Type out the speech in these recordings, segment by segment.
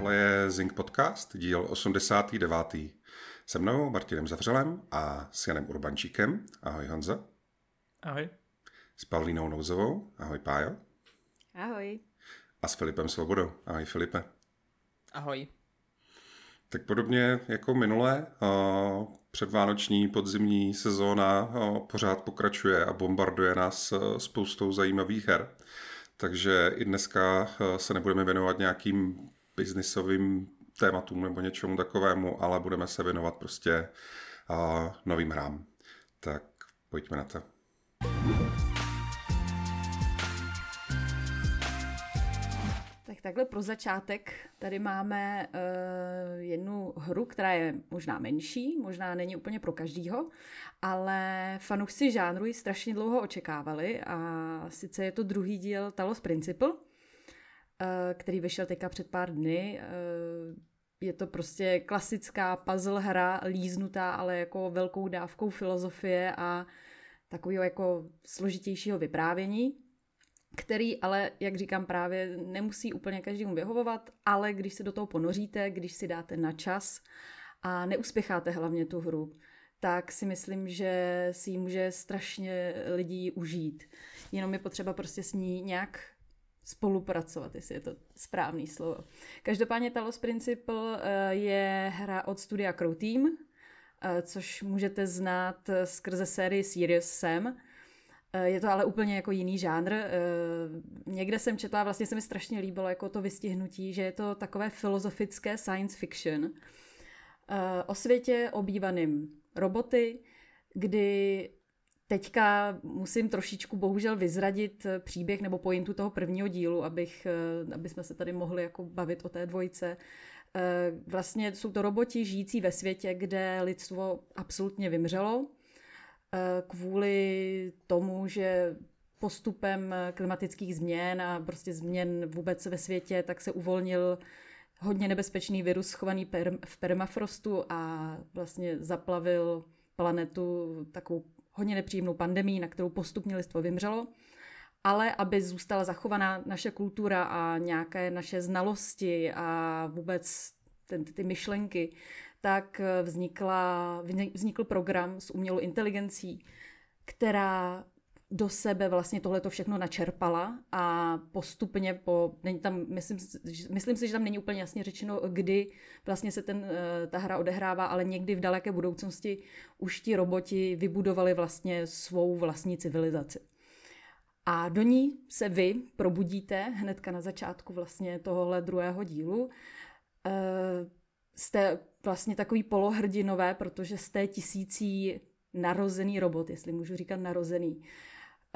Tohle je Zing Podcast, díl 89. Se mnou Martinem Zavřelem a s Janem Urbančíkem. Ahoj Honzo. Ahoj. S Pavlínou Nouzovou. Ahoj Pájo. Ahoj. A s Filipem Svobodou. Ahoj Filipe. Ahoj. Tak podobně jako minule, předvánoční podzimní sezóna pořád pokračuje a bombarduje nás spoustou zajímavých her. Takže i dneska se nebudeme věnovat nějakým biznisovým tématům nebo něčemu takovému, ale budeme se věnovat prostě novým hrám. Tak pojďme na to. Tak takhle pro začátek tady máme uh, jednu hru, která je možná menší, možná není úplně pro každýho, ale fanoušci žánru ji strašně dlouho očekávali a sice je to druhý díl Talos Principle, uh, který vyšel teďka před pár dny. Uh, je to prostě klasická puzzle hra, líznutá, ale jako velkou dávkou filozofie a takového jako složitějšího vyprávění který ale, jak říkám právě, nemusí úplně každému vyhovovat, ale když se do toho ponoříte, když si dáte na čas a neuspěcháte hlavně tu hru, tak si myslím, že si ji může strašně lidí užít. Jenom je potřeba prostě s ní nějak spolupracovat, jestli je to správný slovo. Každopádně Talos Principle eh, je hra od studia Crow Team, eh, což můžete znát skrze sérii Serious Sam, Eh, je to ale úplně jako jiný žánr. Eh, někde jsem četla, vlastně se mi strašně líbilo jako to vystihnutí, že je to takové filozofické science fiction eh, o světě obývaným roboty, kdy teďka musím trošičku bohužel vyzradit příběh nebo pointu toho prvního dílu, abych, aby jsme se tady mohli jako bavit o té dvojce. Vlastně jsou to roboti žijící ve světě, kde lidstvo absolutně vymřelo Eh, kvůli tomu, že postupem klimatických změn a prostě změn vůbec ve světě, tak se uvolnil hodně nebezpečný virus schovaný v permafrostu a vlastně zaplavil planetu takovou hodně nepříjemnou pandemí, na kterou postupně lidstvo vymřelo. Ale aby zůstala zachovaná naše kultura a nějaké naše znalosti a vůbec ten, ty myšlenky, tak vznikla, vznikl program s umělou inteligencí, která do sebe vlastně tohle všechno načerpala a postupně po, není tam, myslím, myslím si, že tam není úplně jasně řečeno, kdy vlastně se ten, eh, ta hra odehrává, ale někdy v daleké budoucnosti už ti roboti vybudovali vlastně svou vlastní civilizaci. A do ní se vy probudíte hnedka na začátku vlastně tohohle druhého dílu. Eh, jste vlastně takový polohrdinové, protože jste tisící narozený robot, jestli můžu říkat narozený.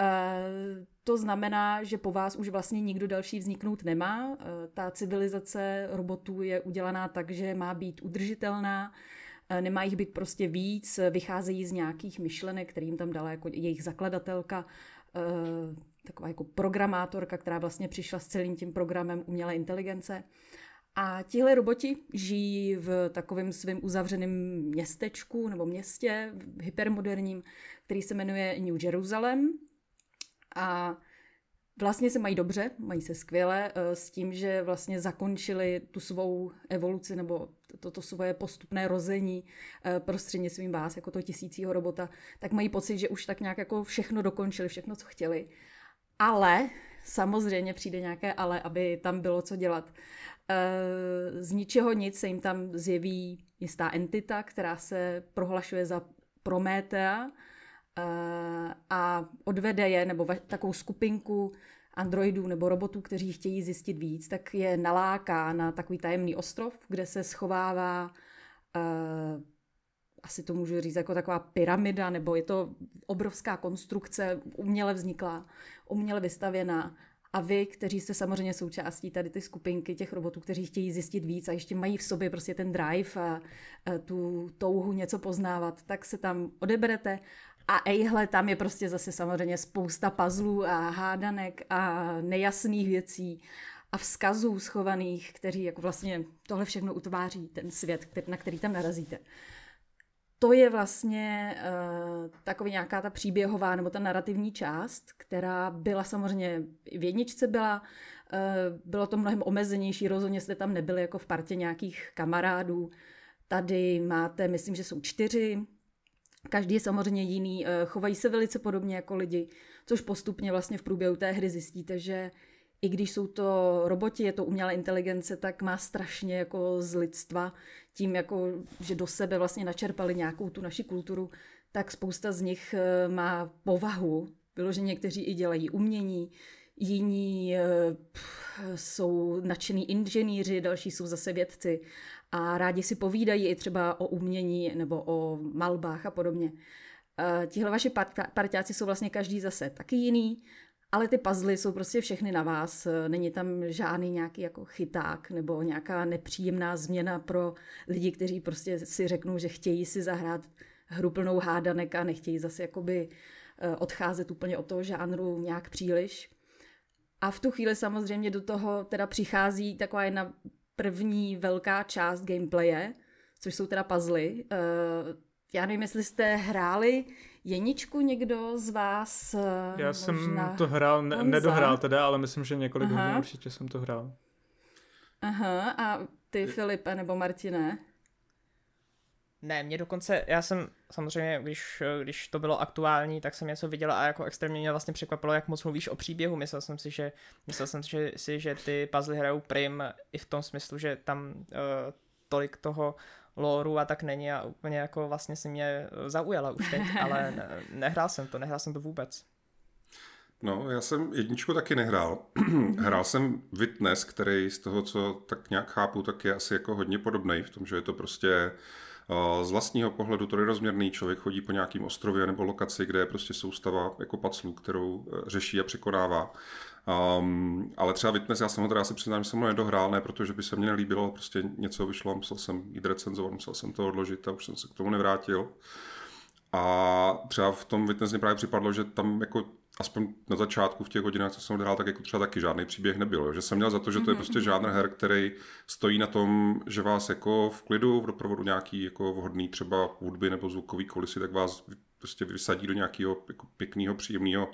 Uh, to znamená, že po vás už vlastně nikdo další vzniknout nemá. Uh, ta civilizace robotů je udělaná tak, že má být udržitelná, uh, nemá jich být prostě víc, vycházejí z nějakých myšlenek, kterým tam dala jako jejich zakladatelka, taková jako programátorka, která vlastně přišla s celým tím programem umělé inteligence. A tihle roboti žijí v takovém svém uzavřeném městečku nebo městě hypermoderním, který se jmenuje New Jerusalem. A vlastně se mají dobře, mají se skvěle eh, s tím, že vlastně zakončili tu svou evoluci nebo toto to svoje postupné rození eh, prostřednictvím vás, jako toho tisícího robota, tak mají pocit, že už tak nějak jako všechno dokončili, všechno, co chtěli. Ale samozřejmě přijde nějaké ale, aby tam bylo co dělat. Eh, z ničeho nic se jim tam zjeví jistá entita, která se prohlašuje za Prométea eh, a odvede je, nebo takovou skupinku androidů nebo robotů, kteří chtějí zjistit víc, tak je naláká na takový tajemný ostrov, kde se schovává uh, asi to můžu říct jako taková pyramida, nebo je to obrovská konstrukce, uměle vzniklá, uměle vystavěná. A vy, kteří jste samozřejmě součástí tady ty skupinky těch robotů, kteří chtějí zjistit víc a ještě mají v sobě prostě ten drive a, a tu touhu něco poznávat, tak se tam odeberete a ejhle, tam je prostě zase samozřejmě spousta puzzlů a hádanek a nejasných věcí a vzkazů schovaných, kteří jako vlastně tohle všechno utváří ten svět, na který tam narazíte to je vlastně uh, takový nějaká ta příběhová nebo ta narrativní část, která byla samozřejmě v jedničce byla, bylo to mnohem omezenější, rozhodně jste tam nebyli jako v partě nějakých kamarádů. Tady máte, myslím, že jsou čtyři, každý je samozřejmě jiný, chovají se velice podobně jako lidi, což postupně vlastně v průběhu té hry zjistíte, že i když jsou to roboti, je to umělá inteligence, tak má strašně jako z lidstva, tím jako, že do sebe vlastně načerpali nějakou tu naši kulturu, tak spousta z nich eh, má povahu, vyloženě někteří i dělají umění, jiní eh, jsou nadšení inženýři, další jsou zase vědci a rádi si povídají i třeba o umění nebo o malbách a podobně. Eh, tihle vaši partiáci jsou vlastně každý zase taky jiný ale ty puzzle jsou prostě všechny na vás. Není tam žádný nějaký jako chyták nebo nějaká nepříjemná změna pro lidi, kteří prostě si řeknou, že chtějí si zahrát hru plnou hádanek a nechtějí zase jakoby eh, odcházet úplně od toho žánru nějak příliš. A v tu chvíli samozřejmě do toho teda přichází taková jedna první velká část gameplaye, což jsou teda puzzle. Eh, já nevím, jestli jste hráli Jeničku někdo z vás? Eh, Já jsem to hrál, ne, nedohrál teda, ale myslím, že několik Aha. hodin určitě jsem to hrál. Aha, a ty Filipe nebo Martine? Ne, mě dokonce, já jsem samozřejmě, když, když to bylo aktuální, tak jsem něco viděla a jako extrémně mě vlastně překvapilo, jak moc mluvíš o příběhu. Myslel jsem si, že, myslel jsem si, že, že ty puzzle hrajou prim i v tom smyslu, že tam uh, tolik toho lóru a tak není a úplně jako vlastně si mě zaujala už teď, ale ne, nehrál jsem to, nehrál jsem to vůbec. No, já jsem jedničku taky nehrál. Hrál jsem Witness, který z toho, co tak nějak chápu, tak je asi jako hodně podobný v tom, že je to prostě z vlastního pohledu trojrozměrný člověk chodí po nějakým ostrově nebo lokaci, kde je prostě soustava jako paclů, kterou e, řeší a překonává. Um, ale třeba Witness, já jsem ho teda asi přiznám, že jsem ho nedohrál, ne protože by se mně nelíbilo, prostě něco vyšlo, musel jsem jít recenzovat, musel jsem to odložit a už jsem se k tomu nevrátil. A třeba v tom Witness mě právě připadlo, že tam jako aspoň na začátku v těch hodinách, co jsem odehrál, tak jako třeba taky žádný příběh nebyl. Že jsem měl za to, že to je mhm, prostě mhm. žádný her, který stojí na tom, že vás jako v klidu, v doprovodu nějaký jako vhodný třeba hudby nebo zvukový kulisy, tak vás prostě vysadí do nějakého jako pěkného, příjemného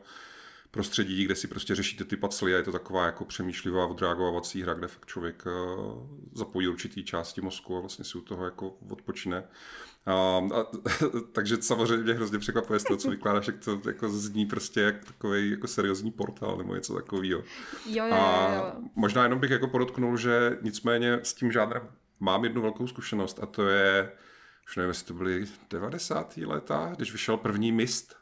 prostředí, kde si prostě řešíte ty pacly a je to taková jako přemýšlivá odreagovací hra, kde fakt člověk eh, zapojí určitý části mozku a vlastně si u toho jako odpočine. A, a, takže samozřejmě mě hrozně překvapuje z toho, co vykládáš, jak to jako zní prostě jak takový jako seriózní portál nebo něco takového. Jo, jo, a jo. možná jenom bych jako podotknul, že nicméně s tím žádrem mám jednu velkou zkušenost a to je, už nevím, jestli to byly 90. léta, když vyšel první Mist,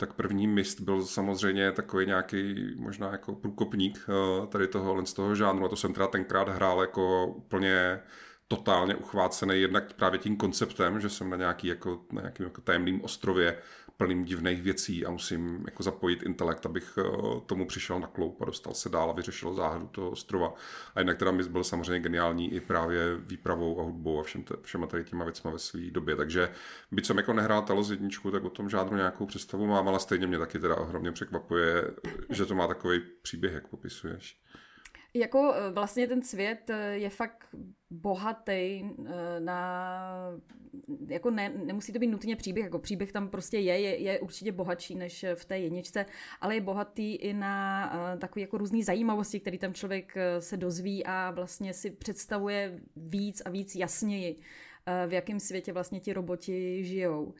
tak první mist byl samozřejmě takový nějaký možná jako průkopník eh, tady toho, z toho žánru. A to jsem teda tenkrát hrál jako úplně totálně uchvácený jednak právě tím konceptem, že jsem na nějaký jako, na nějakým jako tajemným ostrově plným divných věcí a musím jako zapojit intelekt, abych eh, tomu přišel na kloup a dostal se dál a vyřešil záhadu toho ostrova. A jinak teda mi byl samozřejmě geniální i právě výpravou a hudbou a všem te, všema tady těma věcma ve své době. Takže byť jsem jako nehrál Talos jedničku, tak o tom žádnou nějakou představu mám, ale stejně mě taky teda ohromně překvapuje, že to má takový příběh, jak popisuješ. Jako eh, vlastně ten svět eh, je fakt bohatý eh, na, jako ne, nemusí to být nutně příběh, jako příběh tam prostě je, je, je určitě bohatší než v té jedničce, ale je bohatý i na takové jako různé zajímavosti, které tam člověk se dozví a vlastně si představuje víc a víc jasněji, v jakém světě vlastně ti roboti žijou.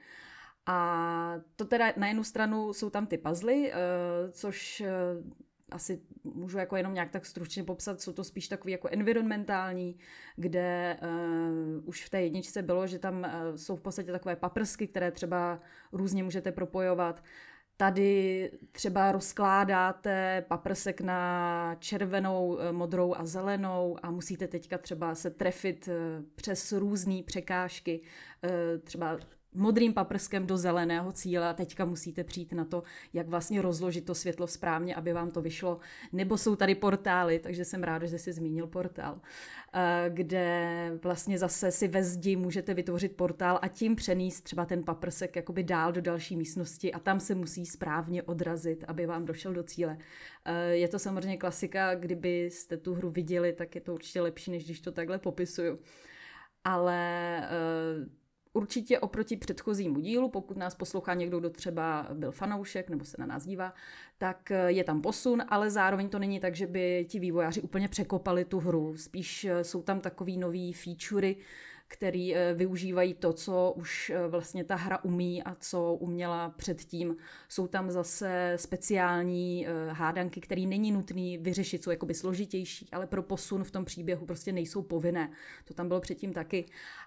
A to teda na jednu stranu jsou tam ty puzzle, což asi můžu jako jenom nějak tak stručně popsat, jsou to spíš takový jako environmentální, kde uh, už v té jedničce bylo, že tam uh, jsou v podstatě takové paprsky, které třeba různě můžete propojovat. Tady třeba rozkládáte paprsek na červenou, eh, modrou a zelenou a musíte teďka třeba se trefit přes různé překážky, třeba modrým paprskem do zeleného cíle a teďka musíte přijít na to, jak vlastně rozložit to světlo správně, aby vám to vyšlo. Nebo jsou tady portály, takže jsem ráda, že jsi zmínil portál, eh, kde vlastně zase si ve zdi můžete vytvořit portál a tím přenést třeba ten paprsek jakoby dál do další místnosti a tam se musí správně odrazit, aby vám došel do cíle. Eh, je to samozřejmě klasika, kdybyste tu hru viděli, tak je to určitě lepší, než když to takhle popisuju. Ale eh, určitě oproti předchozímu dílu, pokud nás poslouchá někdo, kdo třeba byl fanoušek nebo se na nás dívá, tak eh, je tam posun, ale zároveň to není tak, že by ti vývojáři úplně překopali tu hru. Spíš eh, jsou tam takový nový featurey, který eh, využívají to, co už eh, vlastně ta hra umí a co uměla předtím. Jsou tam zase speciální eh, hádanky, které není nutný vyřešit, jsou jakoby složitější, ale pro posun v tom příběhu prostě nejsou povinné. To tam bylo předtím taky.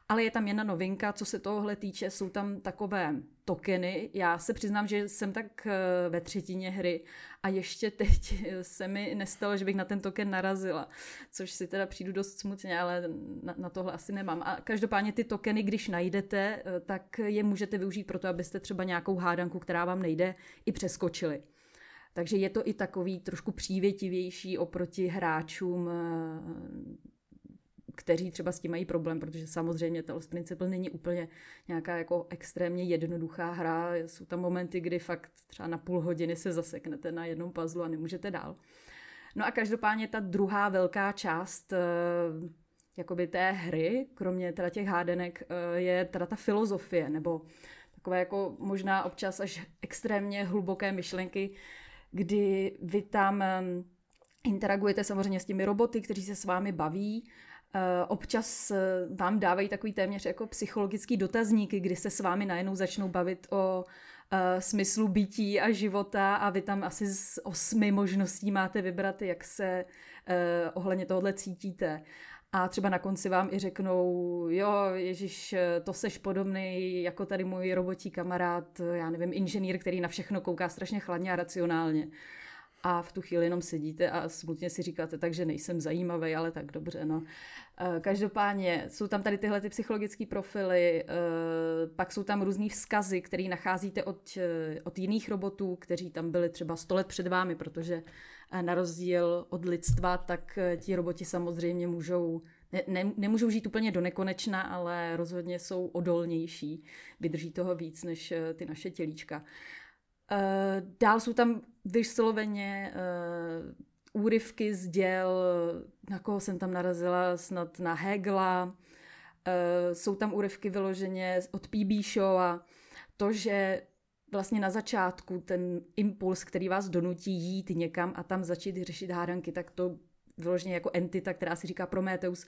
Ale je tam jedna novinka, co se tohohle týče, jsou tam takové tokeny. Já se přiznám, že jsem tak ve třetině hry a ještě teď se mi nestalo, že bych na ten token narazila, což si teda přijdu dost smutně, ale na, tohle asi nemám. A každopádně ty tokeny, když najdete, eh, tak je můžete využít pro to, abyste třeba nějakou hádanku, která vám nejde, i přeskočili. Takže je to i takový trošku přívětivější oproti hráčům eh, kteří třeba s tím mají problém, protože samozřejmě Talos Principle není úplně nějaká jako extrémně jednoduchá hra. Jsou tam momenty, kdy fakt třeba na půl hodiny se zaseknete na jednom puzzlu a nemůžete dál. No a každopádně ta druhá velká část eh, jakoby té hry, kromě teda těch hádenek, eh, je teda ta filozofie, nebo takové jako možná občas až extrémně hluboké myšlenky, kdy vy tam eh, interagujete samozřejmě s těmi roboty, kteří se s vámi baví, občas eh, vám dávají takový téměř jako psychologický dotazníky, kdy se s vámi najednou začnou bavit o uh, smyslu bytí a života a vy tam asi z osmi možností máte vybrat, jak se ohledně tohohle cítíte. A třeba na konci vám i řeknou, jo, Ježíš, to seš podobný jako tady můj robotí kamarád, já nevím, inženýr, který na všechno kouká strašně chladně a racionálně a v tu chvíli jenom sedíte a smutně si říkáte, takže nejsem zajímavý, ale tak dobře, no. Eh, každopádně jsou tam tady tyhle ty psychologické profily, eh, pak jsou tam různý vzkazy, které nacházíte od, eh, od jiných robotů, kteří tam byli třeba 100 let před vámi, protože na rozdíl od lidstva, tak ti roboti samozřejmě můžou ne, ne, nemůžou žít úplně do nekonečna, ale rozhodně jsou odolnější, vydrží toho víc než ty naše tělíčka. Dál jsou tam vysloveně úryvky z děl, na koho jsem tam narazila, snad na Hegla. Uh, jsou tam úryvky vyloženě od PB Show a to, že vlastně na začátku ten impuls, který vás donutí jít někam a tam začít řešit hádanky, tak to vyloženě jako entita, která si říká Prometheus,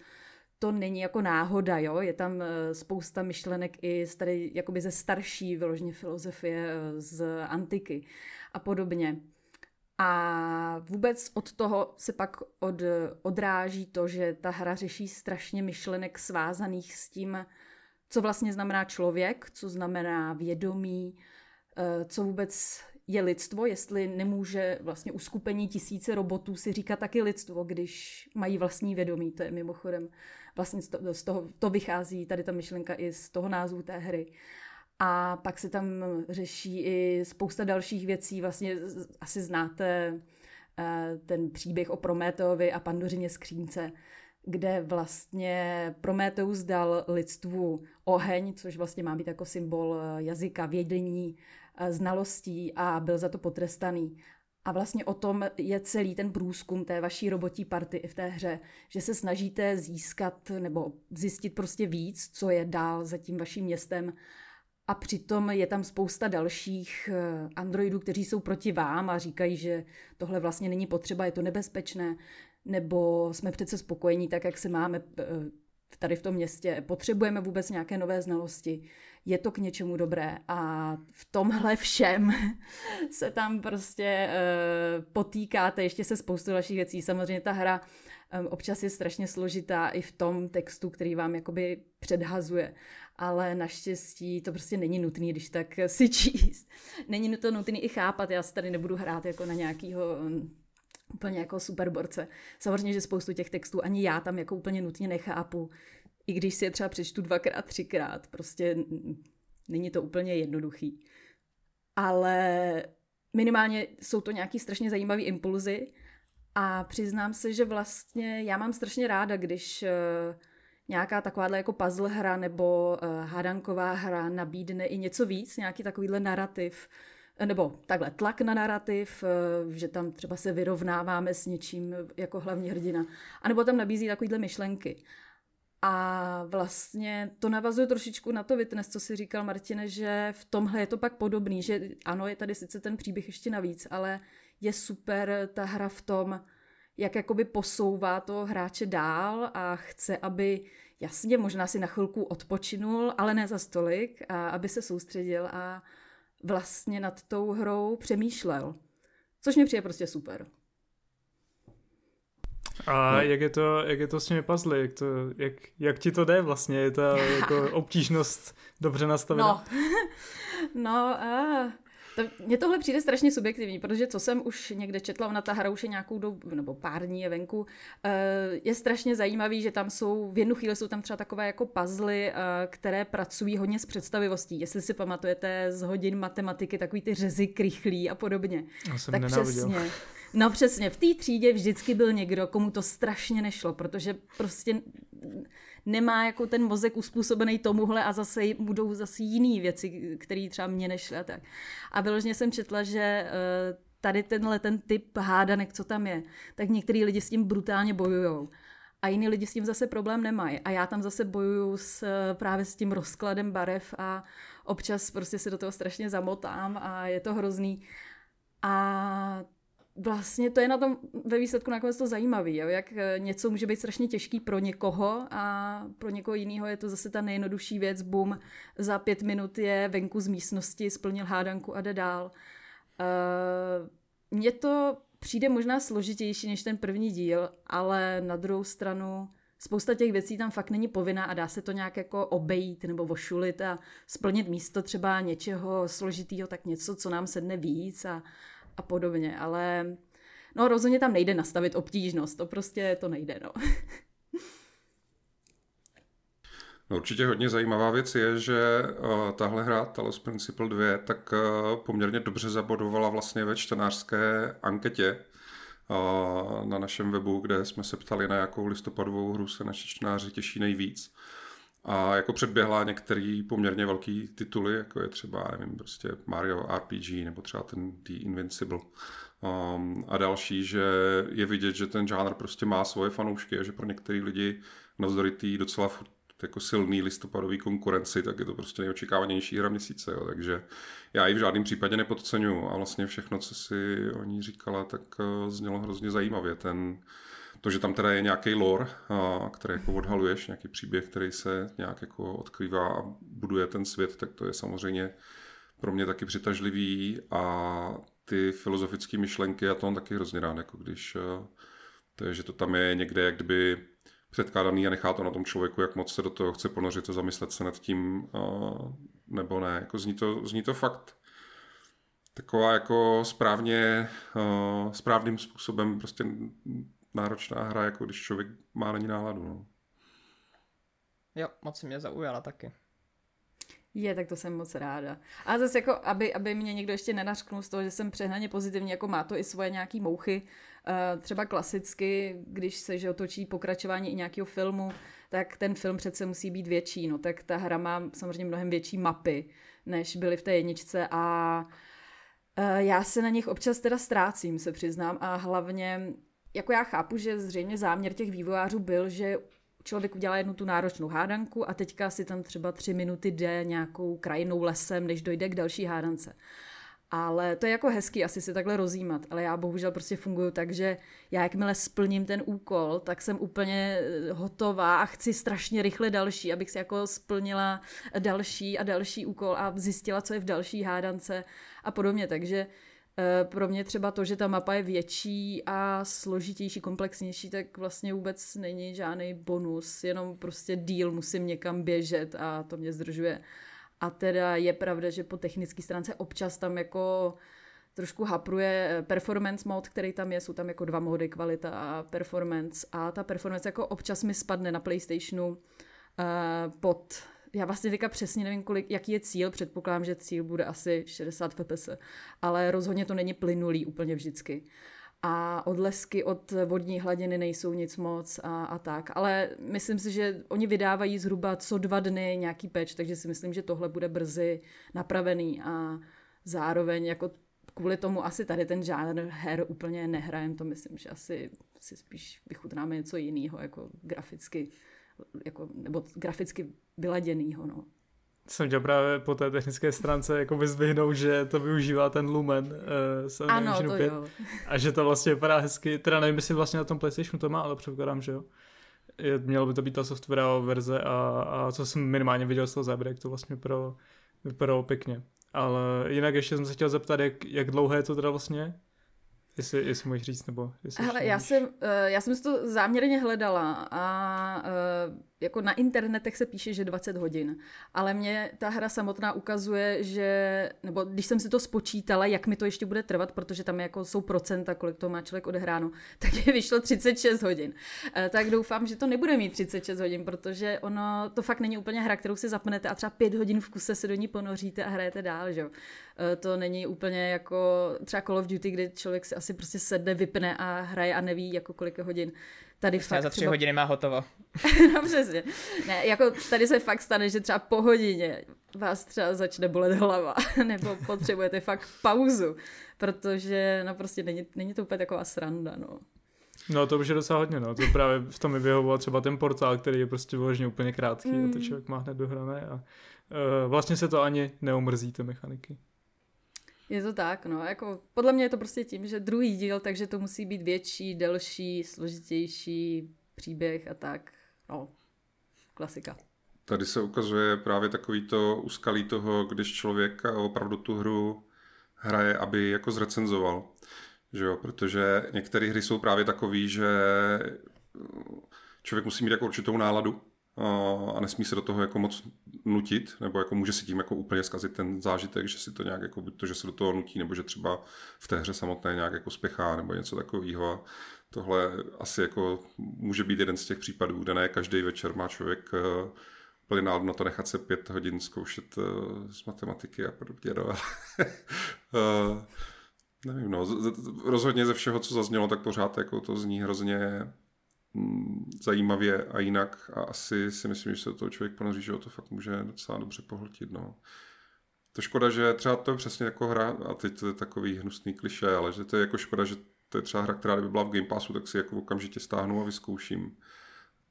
to není jako náhoda, jo? je tam eh, spousta myšlenek i z tady jakoby ze starší vyloženě filozofie eh, z antiky a podobně. A vůbec od toho se pak od, odráží to, že ta hra řeší strašně myšlenek svázaných s tím, co vlastně znamená člověk, co znamená vědomí, eh, co vůbec je lidstvo, jestli nemůže vlastně uskupení tisíce robotů si říkat taky lidstvo, když mají vlastní vědomí. To je mimochodem vlastně z toho, to vychází tady ta myšlenka i z toho názvu té hry. A pak se tam řeší i spousta dalších věcí. Vlastně asi znáte eh, ten příběh o Prometeovi a Pandořině skřínce, kde vlastně Prometeus dal lidstvu oheň, což vlastně má být jako symbol eh, jazyka, vědění, eh, znalostí a byl za to potrestaný. A vlastně o tom je celý ten průzkum té vaší robotí party i v té hře, že se snažíte získat nebo zjistit prostě víc, co je dál za tím vaším městem. A přitom je tam spousta dalších eh, androidů, kteří jsou proti vám a říkají, že tohle vlastně není potřeba, je to nebezpečné, nebo jsme přece spokojení tak, jak se máme eh, tady v tom městě, potřebujeme vůbec nějaké nové znalosti je to k něčemu dobré. A v tomhle všem se tam prostě uh, potýkáte, ještě se spoustu dalších věcí. Samozřejmě ta hra občas je strašně složitá i v tom textu, který vám jakoby předhazuje. Ale naštěstí to prostě není nutné, když tak si číst. Není to nutné i chápat, já se tady nebudu hrát jako na nějakýho um, úplně jako superborce. Samozřejmě, že spoustu těch textů ani já tam jako úplně nutně nechápu i když si je třeba přečtu dvakrát, třikrát, prostě není to úplně jednoduchý. Ale minimálně jsou to nějaký strašně zajímavý impulzy a přiznám se, že vlastně já mám strašně ráda, když uh, nějaká takováhle jako puzzle hra nebo uh, hádanková hra nabídne i něco víc, nějaký takovýhle narrativ, nebo takhle tlak na narrativ, uh, že tam třeba se vyrovnáváme s něčím jako hlavní hrdina, anebo tam nabízí takovýhle myšlenky. A vlastně to navazuje trošičku na to Witness, co si říkal Martine, že v tomhle je to pak podobný, že ano, je tady sice ten příběh ještě navíc, ale je super ta hra v tom, jak jakoby posouvá toho hráče dál a chce, aby jasně možná si na chvilku odpočinul, ale ne za stolik, a aby se soustředil a vlastně nad tou hrou přemýšlel. Což mi přijde prostě super. A no. jak, je to, jak je to s těmi puzzly? Jak, to, jak, jak ti to jde vlastně? Je ta jako obtížnost dobře nastavená? No, no uh, to, mně tohle přijde strašně subjektivní, protože co jsem už někde četla, ona ta hra už je nějakou dobu, nebo pár dní je venku, uh, je strašně zajímavý, že tam jsou, v jednu chvíli jsou tam třeba takové jako puzzly, uh, které pracují hodně s představivostí. Jestli si pamatujete z hodin matematiky, takový ty řezy krychlí a podobně. Já jsem tak nenáviděl. přesně. No přesně, v té třídě vždycky byl někdo, komu to strašně nešlo, protože prostě nemá jako ten mozek uspůsobený tomuhle a zase budou zase jiné věci, které třeba mě nešly a tak. A vyloženě jsem četla, že eh, tady tenhle ten typ hádanek, co tam je, tak některý lidi s tím brutálně bojujou. A jiní lidi s tím zase problém nemají. A já tam zase bojuju s, eh, právě s tím rozkladem barev a občas prostě se do toho strašně zamotám a je to hrozný. A vlastně to je na tom ve výsledku nakonec to zajímavé, jak eh, něco může být strašně těžký pro někoho a pro někoho jiného je to zase ta nejjednodušší věc, bum, za pět minut je venku z místnosti, splnil hádanku a jde dál. Uh, mně to přijde možná složitější než ten první díl, ale na druhou stranu spousta těch věcí tam fakt není povinná a dá se to nějak jako obejít nebo vošulit a splnit místo třeba něčeho složitýho, tak něco, co nám sedne víc a, a podobně, ale no rozhodně tam nejde nastavit obtížnost, to prostě to nejde, no. No určitě hodně zajímavá věc je, že uh, tahle hra, Talos Principle 2, tak uh, poměrně dobře zabodovala vlastně ve čtenářské anketě uh, na našem webu, kde jsme se ptali, na jakou listopadovou hru se naši čtenáři těší nejvíc. A jako předběhla některé poměrně velký tituly, jako je třeba, nevím, prostě Mario RPG nebo třeba ten The Invincible um, a další, že je vidět, že ten žánr prostě má svoje fanoušky a že pro některé lidi navzdory té docela jako silný listopadový konkurenci, tak je to prostě nejočekávanější hra měsíce. Jo. Takže já ji v žádném případě nepodceňuju a vlastně všechno, co si o ní říkala, tak uh, znělo hrozně zajímavě. Ten, to, že tam teda je nějaký lore, který jako odhaluješ, nějaký příběh, který se nějak jako odkrývá a buduje ten svět, tak to je samozřejmě pro mě taky přitažlivý a ty filozofické myšlenky, já to mám taky hrozně rád, jako když to je, že to tam je někde jak kdyby předkládaný a nechá to na tom člověku, jak moc se do toho chce ponořit a zamyslet se nad tím, nebo ne. Jako zní, to, zní to fakt taková jako správně, správným způsobem prostě náročná hra, jako když člověk má na ní náladu. No. Jo, moc mě zaujala taky. Je, tak to jsem moc ráda. A zase jako, aby, aby mě někdo ještě nenařknul z toho, že jsem přehnaně pozitivní, jako má to i svoje nějaký mouchy. Uh, třeba klasicky, když se že otočí pokračování i nějakého filmu, tak ten film přece musí být větší. No tak ta hra má samozřejmě mnohem větší mapy, než byly v té jedničce a uh, já se na nich občas teda ztrácím, se přiznám, a hlavně jako já chápu, že zřejmě záměr těch vývojářů byl, že člověk udělá jednu tu náročnou hádanku a teďka si tam třeba tři minuty jde nějakou krajinou lesem, než dojde k další hádance. Ale to je jako hezký asi si takhle rozjímat, ale já bohužel prostě funguju tak, že já jakmile splním ten úkol, tak jsem úplně eh, hotová a chci strašně rychle další, abych si jako splnila další a další úkol a zjistila, co je v další hádance a podobně. Takže pro mě třeba to, že ta mapa je větší a složitější, komplexnější, tak vlastně vůbec není žádný bonus, jenom prostě díl musím někam běžet a to mě zdržuje. A teda je pravda, že po technické stránce občas tam jako trošku hapruje eh, performance mod, který tam je, jsou tam jako dva mody, kvalita a performance a ta performance jako občas mi spadne na Playstationu uh, pod já vlastně teďka přesně nevím, kolik, jaký je cíl, předpokládám, že cíl bude asi 60 fps, ale rozhodně to není plynulý úplně vždycky. A odlesky od vodní hladiny nejsou nic moc a, a tak. Ale myslím si, že oni vydávají zhruba co dva dny nějaký peč, takže si myslím, že tohle bude brzy napravený a zároveň jako kvůli tomu asi tady ten žánr her úplně nehrajem, to myslím, že asi si spíš vychutnáme něco jiného, jako graficky jako, nebo graficky vyladěnýho, no. Jsem chtěl právě po té technické stránce jako vyzvihnout, že to využívá ten Lumen uh, ano, to 5 jo. a že to vlastně vypadá hezky, teda nevím, jestli vlastně na tom PlayStationu to má, ale předpokládám, že jo. Je, mělo by to být ta softwarová verze a, a co jsem minimálně viděl z toho záběru, jak to vlastně vypadalo, vypadalo pěkně. Ale jinak ještě jsem se chtěl zeptat, jak, jak dlouhé je to teda vlastně? Jestli, jestli můžeš říct, nebo jestli Hele, já jsem, uh, já jsem si to záměrně hledala a uh, jako na internetech se píše, že 20 hodin, ale mě ta hra samotná ukazuje, že, nebo když jsem si to spočítala, jak mi to ještě bude trvat, protože tam jako jsou procenta, kolik to má člověk odehráno, tak je vyšlo 36 hodin. Uh, tak doufám, že to nebude mít 36 hodin, protože ono, to fakt není úplně hra, kterou si zapnete a třeba 5 hodin v kuse se do ní ponoříte a hrajete dál, že jo. Uh, to není úplně jako třeba Call of Duty, kde člověk si asi prostě sedne, vypne a hraje a neví, jako kolik hodin. Tady fakt za tři třeba... hodiny má hotovo. no přesně. Ne, jako tady se fakt stane, že třeba po hodině vás třeba začne bolet hlava, nebo potřebujete fakt pauzu, protože no prostě není, není to úplně taková sranda, no. No to už je docela hodně, no. To právě v tom mi vyhovoval třeba ten portál, který je prostě vyloženě úplně krátký mm. a to člověk má hned dohrané a uh, vlastně se to ani neumrzí, ty mechaniky. Je to tak, no. Jako, podle mě je to prostě tím, že druhý díl, takže to musí být větší, delší, složitější příběh a tak. No, klasika. Tady se ukazuje právě takový to úskalí toho, když člověk opravdu tu hru hraje, aby jako zrecenzoval. Že jo? Protože některé hry jsou právě takové, že člověk musí mít jako určitou náladu a nesmí se do toho jako moc nutit, nebo jako může si tím jako úplně zkazit ten zážitek, že si to nějak jako, to, že se do toho nutí, nebo že třeba v té hře samotné nějak jako spěchá, nebo něco takového. Tohle asi jako může být jeden z těch případů, kde ne každý večer má člověk eh, plně na to nechat se pět hodin zkoušet eh, z matematiky a podobně. No. uh, nevím, no. Rozhodně ze všeho, co zaznělo, tak pořád jako to zní hrozně Mm, zajímavě a jinak a asi si myslím, že se do toho člověk ponoří, že to fakt může docela dobře pohltit. No. To škoda, že třeba to je přesně jako hra, a teď to je takový hnusný kliše, ale že to je jako škoda, že to je třeba hra, která by byla v Game Passu, tak si jako okamžitě stáhnu a vyzkouším.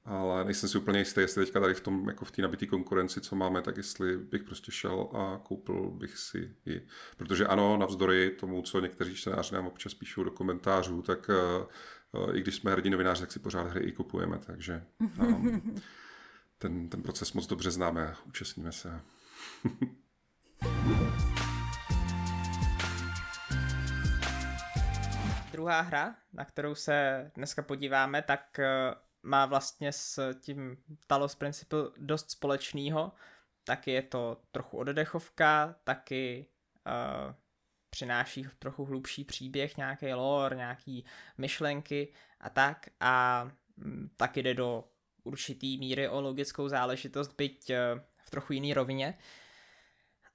Ale nejsem si úplně jistý, jestli teďka tady v tom, jako v té nabitý konkurenci, co máme, tak jestli bych prostě šel a koupil bych si ji. Protože ano, navzdory tomu, co někteří čtenáři nám občas píšou do komentářů, tak uh, i když jsme hrdí novináři, tak si pořád hry i kupujeme, takže um, ten, ten proces moc dobře známe a účastníme se. Druhá hra, na kterou se dneska podíváme, tak eh, má vlastně s tím Talos Principle dost společného. Taky je to trochu oddechovka, taky uh, přináší trochu hlubší příběh, nějaký lore, nějaký myšlenky a tak a mm, taky jde do určitý míry o logickou záležitost, byť eh, v trochu jiný rovině.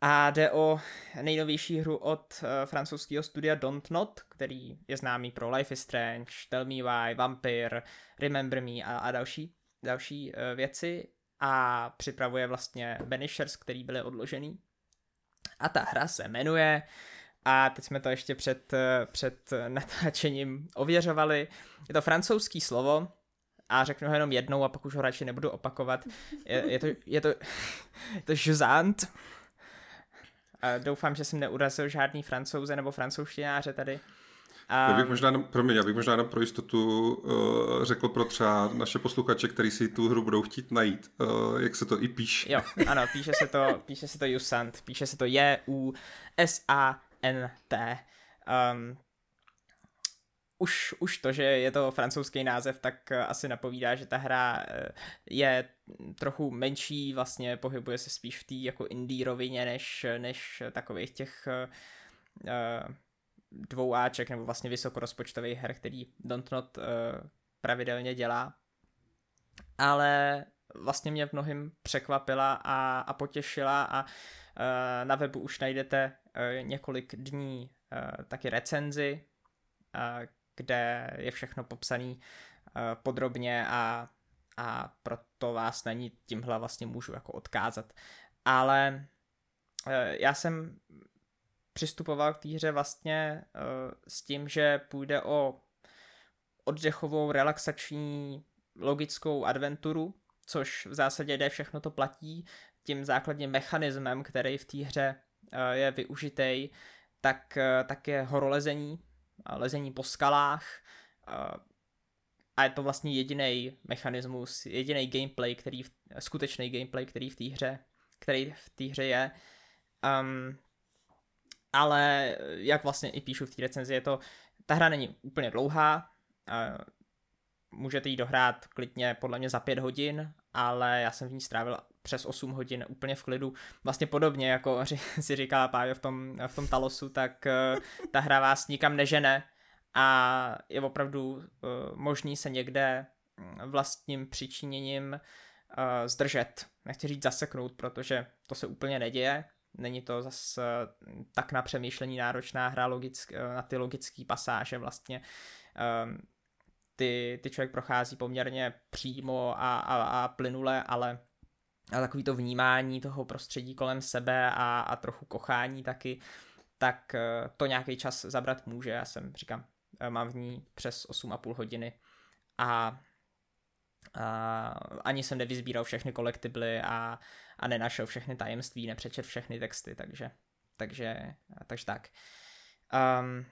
A jde o nejnovější hru od uh, francouzského studia Not, který je známý pro Life is Strange, Tell Me Why, Vampire, Remember Me a, a další, další uh, věci. A připravuje vlastně Banishers, který byly odložený. A ta hra se jmenuje a teď jsme to ještě před, eh, před natáčením ověřovali. Je to francouzský slovo a řeknu ho jenom jednou a pak už ho radši nebudu opakovat. Je, je to, je to, je to žuzant. A doufám, že jsem neurazil žádný francouze nebo francouzštináře tady. Já bych možná, promiň, já bych možná jenom pro jistotu uh, řekl pro třeba naše posluchače, který si tu hru budou chtít najít, uh, jak se to i píše. Jo, ano, píše se to, píše se to Jusant, píše se to J-U-S-A NT. Um, už, už to, že je to francouzský název, tak eh, asi napovídá, že ta hra eh, je trochu menší, vlastně pohybuje se spíš v té jako indie rovině, než, než takových těch uh, dvou Aček, nebo vlastně vysokorozpočtových her, který Dontnod uh, pravidelně dělá. Ale vlastně mě v mnohým překvapila a, a potěšila a uh, na webu už najdete Eh, několik dní eh, taky recenzi, eh, kde je všechno popsané podrobně a, a proto vás na ní tímhle vlastně můžu jako odkázat. Ale já jsem přistupoval k té hře vlastně s tím, že půjde o oddechovou, relaxační, logickou adventuru, což v zásadě jde, všechno to platí. Tím základním mechanismem, který v té hře uh, je využitý, tak, uh, tak je horolezení, lezení po skalách, a je to vlastně jediný mechanismus, jediný gameplay, který, skutečný gameplay, který v té hře, který v té hře je. Um, ale jak vlastně i píšu v té recenzi, je to, ta hra není úplně dlouhá, uh, můžete ji dohrát klidně podle mě za pět hodin, ale já jsem v ní strávil přes 8 hodin úplně v klidu. Vlastně podobně, jako si říká Pájo v tom, v tom Talosu, tak uh, ta hra vás nikam nežene, a je opravdu uh, možný se někde mm, vlastním přičiněním uh, zdržet. Nechci říct zaseknout, protože to se úplně neděje. Není to zase tak na přemýšlení náročná hra logick, na ty logické pasáže vlastně. Ty, ty člověk prochází poměrně přímo a, a, a plynule, ale a takový to vnímání toho prostředí kolem sebe a, a trochu kochání taky, tak to nějaký čas zabrat může. Já jsem, říkám, Eh, mám v ní přes 8,5 hodiny a, a ani jsem nevyzbíral všechny kolektibly a, a nenašel všechny tajemství, nepřečet všechny texty, takže, takže, takže tak. Um,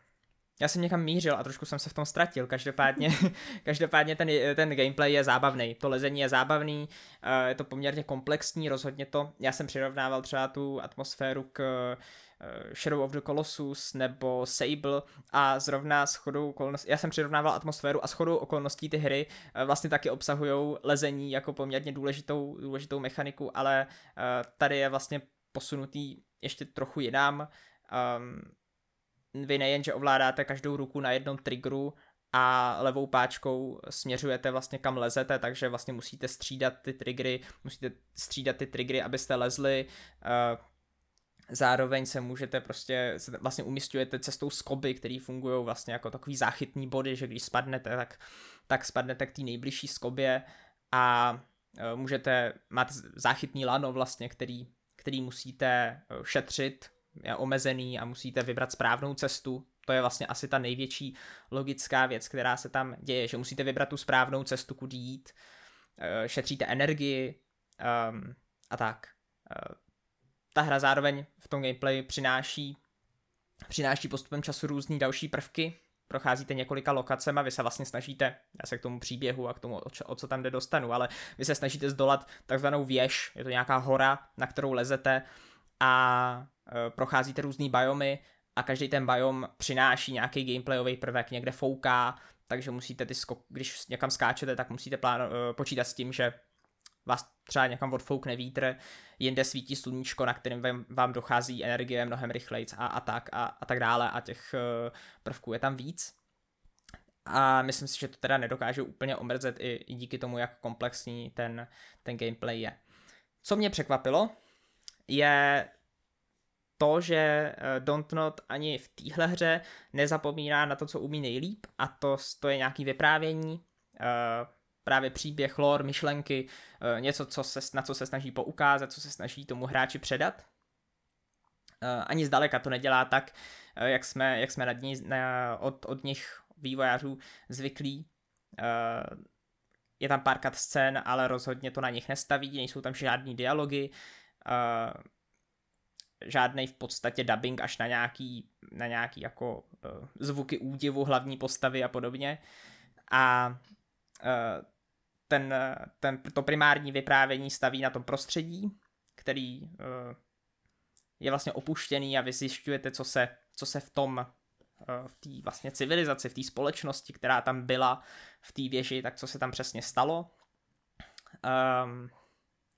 já jsem někam mířil a trošku jsem se v tom ztratil. Každopádně, každopádně ten, ten gameplay je zábavný. To lezení je zábavný, eh, je to poměrně komplexní, rozhodně to. Já jsem přirovnával třeba tu atmosféru k Eh, Shadow of the Colossus nebo Sable a zrovna s chodou okolností, já jsem přirovnával atmosféru a s chodou okolností ty hry eh, vlastně taky obsahují lezení jako poměrně důležitou, důležitou mechaniku, ale tady je vlastně posunutý ještě trochu jinam. Um, vy nejen, že ovládáte každou ruku na jednom triggeru, a levou páčkou směřujete vlastně kam lezete, takže vlastně musíte střídat ty triggery, musíte střídat ty triggery, abyste lezli. Zároveň se můžete prostě, vlastně umistujete cestou skoby, které fungují vlastně jako takový záchytný body, že když spadnete, tak, tak spadnete k té nejbližší skobě a e, můžete, mít záchytný lano vlastně, který, který musíte e, šetřit, je omezený a musíte vybrat správnou cestu. To je vlastně asi ta největší logická věc, která se tam děje, že musíte vybrat tu správnou cestu, kudy jít, e, šetříte energii um, a tak. Ta hra zároveň v tom gameplay přináší, přináší postupem času různé další prvky, procházíte několika lokacemi vy se vlastně snažíte, já se k tomu příběhu a k tomu, o, čo, o co tam jde dostanu, ale vy se snažíte zdolat takzvanou věž, je to nějaká hora, na kterou lezete a procházíte různý biomy a každý ten biom přináší nějaký gameplayový prvek, někde fouká, takže musíte ty skok, když někam skáčete, tak musíte plán, e, počítat s tím, že vás třeba někam odfoukne vítr, jinde svítí sluníčko, na kterém vám, vám dochází energie mnohem rychleji a, a tak a, a tak dále a těch uh, prvků je tam víc. A myslím si, že to teda nedokáže úplně omrzet i, i díky tomu, jak komplexní ten, ten gameplay je. Co mě překvapilo, je to, že eh, Dontnod ani v téhle hře nezapomíná na to, co umí nejlíp, a to, to je nějaký vyprávění, uh, právě příběh, lore, myšlenky, eh, něco, co se, na co se snaží poukázat, co se snaží tomu hráči předat. Eh, ani zdaleka to nedělá tak, eh, jak jsme, jak jsme nad ní, na, od, od nich vývojářů zvyklí. Je tam pár scén, ale rozhodně to na nich nestaví, nejsou tam žádný dialogy, žádný v podstatě dubbing až na nějaký, na nějaký jako zvuky údivu hlavní postavy a podobně. A ten, ten, to primární vyprávění staví na tom prostředí, který uh, je vlastně opuštěný a vy zjišťujete, co se, co se v tom uh, v té vlastně civilizaci, v té společnosti, která tam byla v té věži, tak co se tam přesně stalo. Um,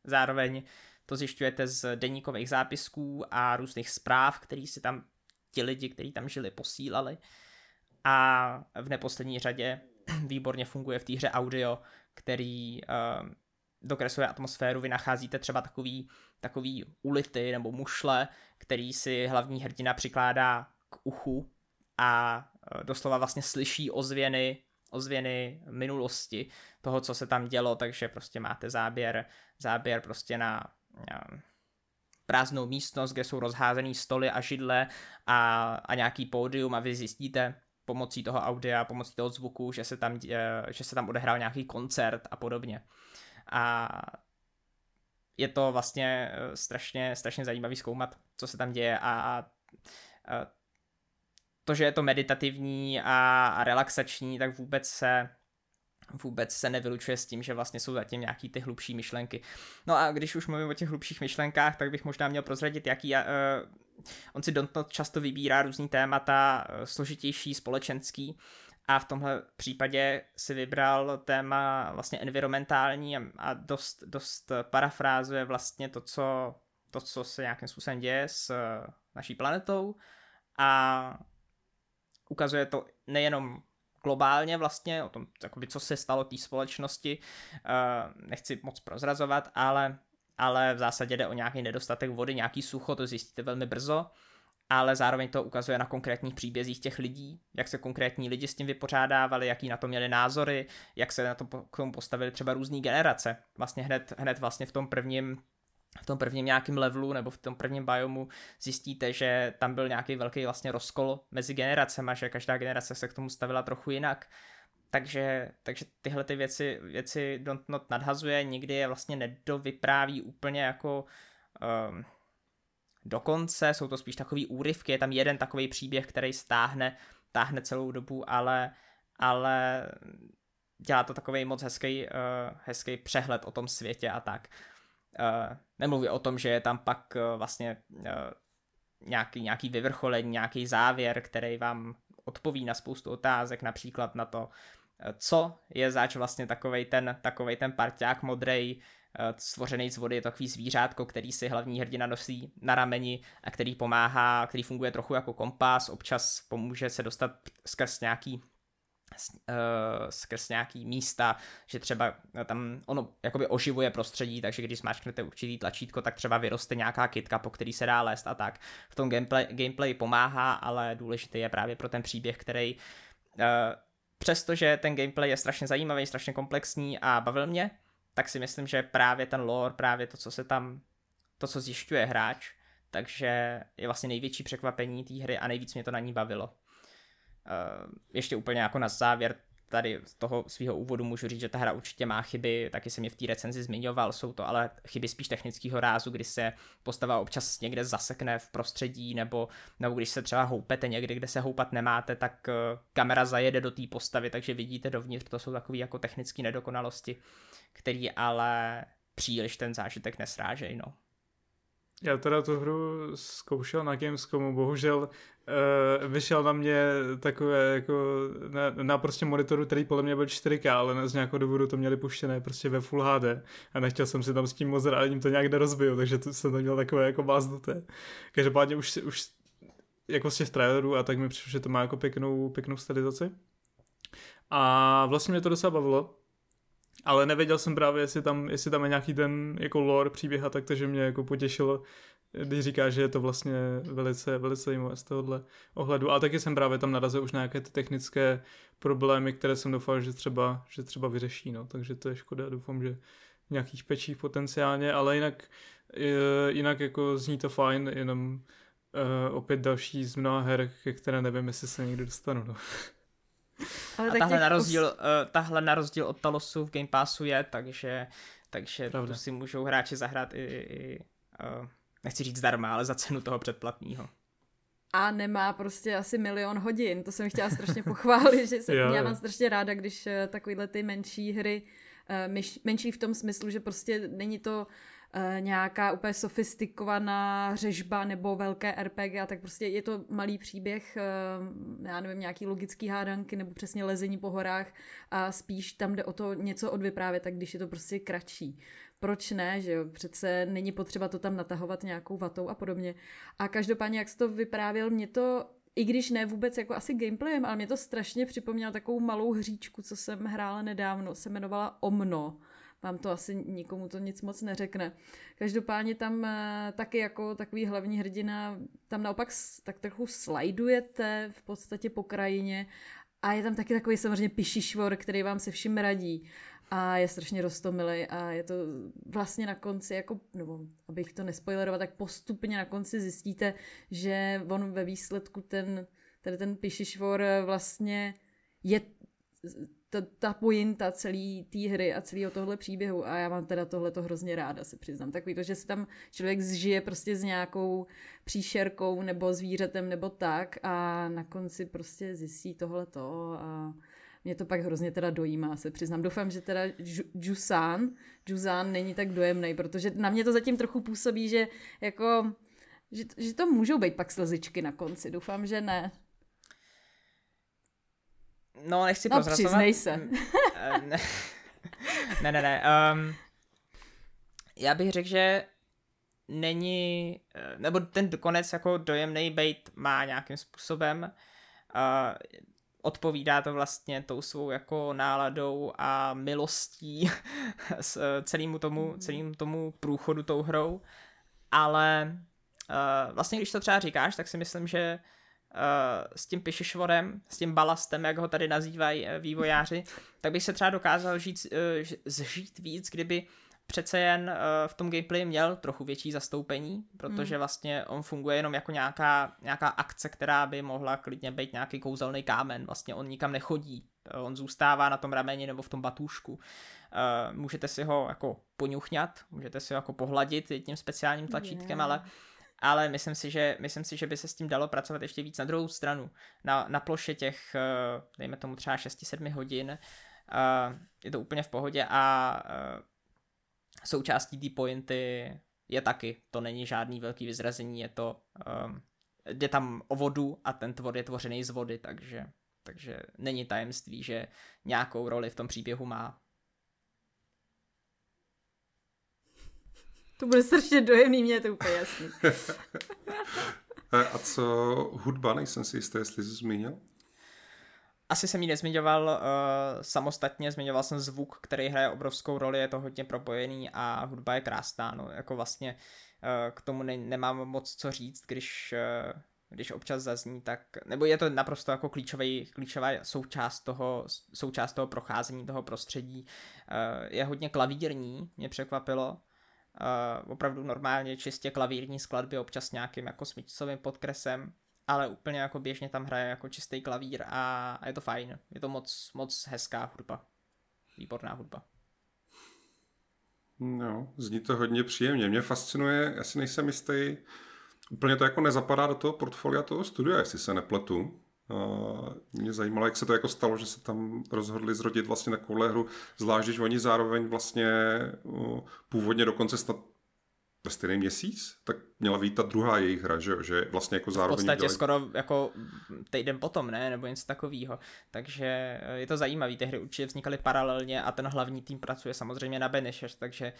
zároveň to zjišťujete z deníkových zápisků a různých zpráv, který si tam ti lidi, kteří tam žili, posílali. A v neposlední řadě výborně funguje v té hře audio, který uh, dokresluje atmosféru, vy nacházíte třeba takový, takový ulity nebo mušle, který si hlavní hrdina přikládá k uchu a uh, doslova vlastně slyší ozvěny, ozvěny minulosti toho, co se tam dělo, takže prostě máte záběr, záběr prostě na prázdnou místnost, kde jsou rozházený stoly a židle a, a nějaký pódium a vy zjistíte, pomocí toho audia, pomocí toho zvuku, že se tam, že se tam odehrál nějaký koncert a podobně. a je to vlastně eh, strašně, strašně zajímavý zkoumat, co se tam děje a, a, a to, že je to meditativní a, a relaxační, tak vůbec se vůbec se nevylučuje s tím, že vlastně jsou zatím nějaký ty hlubší myšlenky. No a když už mluvím o těch hlubších myšlenkách, tak bych možná měl prozradit, jaký uh, on si Dontnod často vybírá různý témata, uh, složitější, společenský, a v tomhle případě si vybral téma vlastně environmentální a dost, dost parafrázuje vlastně to co, to, co se nějakým způsobem děje s naší planetou a ukazuje to nejenom globálně vlastně, o tom, jakoby, co se stalo té společnosti, uh, nechci moc prozrazovat, ale, ale v zásadě jde o nějaký nedostatek vody, nějaký sucho, to zjistíte velmi brzo, ale zároveň to ukazuje na konkrétních příbězích těch lidí, jak se konkrétní lidi s tím vypořádávali, jaký na to měli názory, jak se na to k tomu postavili třeba různé generace. Vlastně hned, hned vlastně v tom prvním v tom prvním nějakém levelu nebo v tom prvním biomu zjistíte, že tam byl nějaký velký vlastně rozkol mezi generacemi, že každá generace se k tomu stavila trochu jinak. Takže, takže tyhle ty věci, věci Don't Not nadhazuje, nikdy je vlastně nedovypráví úplně jako um, dokonce, jsou to spíš takový úryvky, je tam jeden takový příběh, který stáhne, táhne celou dobu, ale, ale dělá to takový moc hezký, uh, hezký přehled o tom světě a tak. Uh, nemluví o tom, že je tam pak uh, vlastně uh, nějaký, nějaký vyvrcholení, nějaký závěr, který vám odpoví na spoustu otázek, například na to, co je zač vlastně takovej ten, takovej ten parťák modrej, stvořený z vody, je takový zvířátko, který si hlavní hrdina nosí na rameni a který pomáhá, který funguje trochu jako kompas, občas pomůže se dostat skrz nějaký skrz nějaký místa, že třeba tam ono jakoby oživuje prostředí, takže když smáčknete určitý tlačítko, tak třeba vyroste nějaká kytka, po který se dá lézt a tak. V tom gameplay, gameplay pomáhá, ale důležitý je právě pro ten příběh, který uh, přestože ten gameplay je strašně zajímavý, strašně komplexní a bavil mě, tak si myslím, že právě ten lore, právě to, co se tam, to, co zjišťuje hráč, takže je vlastně největší překvapení té hry a nejvíc mě to na ní bavilo. Eh, ještě úplně jako na závěr tady z toho svého úvodu můžu říct, že ta hra určitě má chyby, taky jsem je v té recenzi zmiňoval, jsou to ale chyby spíš technického rázu, kdy se postava občas někde zasekne v prostředí, nebo, nebo když se třeba houpete někde, kde se houpat nemáte, tak uh, kamera zajede do té postavy, takže vidíte dovnitř, to jsou takové jako technické nedokonalosti, které ale příliš ten zážitek nesrážej, no. Já teda tu hru zkoušel na Gamescomu, bohužel uh, vyšel na mě takové jako na, na prostě monitoru, který podle mě byl 4K, ale z nějakého důvodu to měli puštěné prostě ve Full HD a nechtěl jsem si tam s tím moc rád, to nějak nerozbil, takže to jsem to měl takové jako báznuté. Každopádně už, už jako z těch trailerů a tak mi přišlo, že to má jako pěknou, pěknou stylizaci. A vlastně mě to docela bavilo, ale nevěděl jsem právě, jestli tam, jestli tam je nějaký ten jako lore příběh a tak, takže mě jako potěšilo, když říká, že je to vlastně velice, velice zajímavé z tohohle ohledu. A taky jsem právě tam narazil už na nějaké ty technické problémy, které jsem doufal, že třeba, že třeba vyřeší, no. takže to je škoda, doufám, že nějakých pečích potenciálně, ale jinak, jinak jako zní to fajn, jenom uh, opět další z mnoha her, které nevím, jestli se někdy dostanu. No. Ale a tahle na, rozdíl, uh, tahle na rozdíl od Talosu v Game Passu je, takže, takže tu si můžou hráči zahrát i, i uh, nechci říct zdarma, ale za cenu toho předplatného. A nemá prostě asi milion hodin, to jsem chtěla strašně pochválit, že jsem, já mám strašně ráda, když uh, takovýhle ty menší hry, uh, menší v tom smyslu, že prostě není to Eh, nějaká úplně sofistikovaná řežba nebo velké RPG a tak prostě je to malý příběh, eh, já nevím, nějaký logický hádanky nebo přesně lezení po horách a spíš tam jde o to něco odvyprávět, tak když je to prostě kratší. Proč ne, že jo? Přece není potřeba to tam natahovat nějakou vatou a podobně. A každopádně, jak jsi to vyprávěl, mě to i když ne vůbec jako asi gameplayem, ale mě to strašně připomnělo takovou malou hříčku, co jsem hrála nedávno, se jmenovala Omno vám to asi nikomu to nic moc neřekne. Každopádně tam eh, taky jako takový hlavní hrdina, tam naopak tak trochu slajdujete v podstatě po krajině a je tam taky takový samozřejmě pišišvor, který vám se vším radí a je strašně rostomilý a je to vlastně na konci, jako, nebo abych to nespoileroval, tak postupně na konci zjistíte, že on ve výsledku ten, tady ten pišišvor vlastně je ta, ta pointa celé té hry a celého tohle příběhu a já mám teda tohle to hrozně ráda, se přiznám. Takový to, že si tam člověk zžije prostě s nějakou příšerkou nebo zvířetem nebo tak a na konci prostě zjistí tohle to a mě to pak hrozně teda dojímá, se přiznám. Doufám, že teda Jusan, Jusan není tak dojemný, protože na mě to zatím trochu působí, že jako, že, že to můžou být pak slzičky na konci. Doufám, že ne. No, nechci no, prozrazovat. přiznej se. Mm, eh, ne, ne, ne. Um, já bych řekl, že není, eh, nebo ten konec jako dojemný bait má nějakým způsobem. Uh, odpovídá to vlastně tou svou jako náladou a milostí s celému tomu, mhm. celému tomu průchodu tou hrou, ale uh, vlastně když to třeba říkáš, tak si myslím, že s tím pišišvorem, s tím balastem, jak ho tady nazývají vývojáři, tak bych se třeba dokázal žít, uh, zžít víc, kdyby přece jen v tom gameplay měl trochu větší zastoupení, protože hmm. vlastně on funguje jenom jako nějaká, nějaká akce, která by mohla klidně být nějaký kouzelný kámen. Vlastně on nikam nechodí, on zůstává na tom rameni nebo v tom batůžku. Uh, můžete si ho jako poňuchňat, můžete si ho jako pohladit tím speciálním tlačítkem, yeah. ale ale myslím si, že, myslím si, že by se s tím dalo pracovat ještě víc na druhou stranu. Na, na ploše těch, dejme tomu třeba 6-7 hodin, je to úplně v pohodě a součástí té pointy je taky, to není žádný velký vyzrazení, je to, jde tam o vodu a ten tvor je tvořený z vody, takže, takže není tajemství, že nějakou roli v tom příběhu má. To bude strašně dojemný, mě je to úplně jasný. a co hudba, nejsem si jistý, jestli jsi zmínil? asi jsem ji nezmiňoval uh, samostatně, zmiňoval jsem zvuk, který hraje obrovskou roli, je to hodně propojený a hudba je krásná, no, jako vlastně uh, k tomu ne, nemám moc co říct, když, uh, když občas zazní, tak, nebo je to naprosto jako klíčový, klíčová součást toho, součást toho procházení toho prostředí, uh, je hodně klavírní, mě překvapilo, Uh, opravdu normálně čistě klavírní skladby, občas nějakým jako smyčcovým podkresem, ale úplně jako běžně tam hraje jako čistý klavír a, a je to fajn. Je to moc, moc hezká hudba. Výborná hudba. No, zní to hodně příjemně. Mě fascinuje, já si nejsem jistý, úplně to jako nezapadá do toho portfolia toho studia, jestli se nepletu. Mě zajímalo, jak se to jako stalo, že se tam rozhodli zrodit vlastně takovouhle hru, zvlášť, když oni zároveň vlastně původně dokonce snad ve stejný měsíc, tak měla být ta druhá jejich hra, že, že vlastně jako zároveň... V podstatě dělají... skoro jako týden potom, ne, nebo něco takového. Takže eh, je to zajímavé, ty hry určitě vznikaly paralelně a ten hlavní tým pracuje samozřejmě na Benešeš, takže,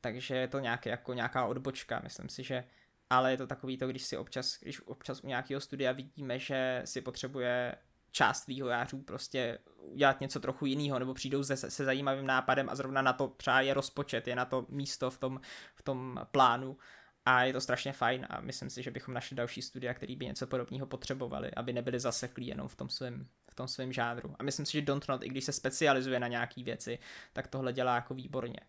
takže je to nějaký, jako nějaká odbočka, myslím si, že ale je to takový to, když si občas, když občas u nějakého studia vidíme, že si potřebuje část vývojářů prostě udělat něco trochu jiného, nebo přijdou se, se zajímavým nápadem a zrovna na to třeba je rozpočet, je na to místo v tom, v tom plánu a je to strašně fajn a myslím si, že bychom našli další studia, který by něco podobného potřebovali, aby nebyli zaseklí jenom v tom svém v tom svém žánru. A myslím si, že Dontnod, i když se specializuje na nějaké věci, tak tohle dělá jako výborně.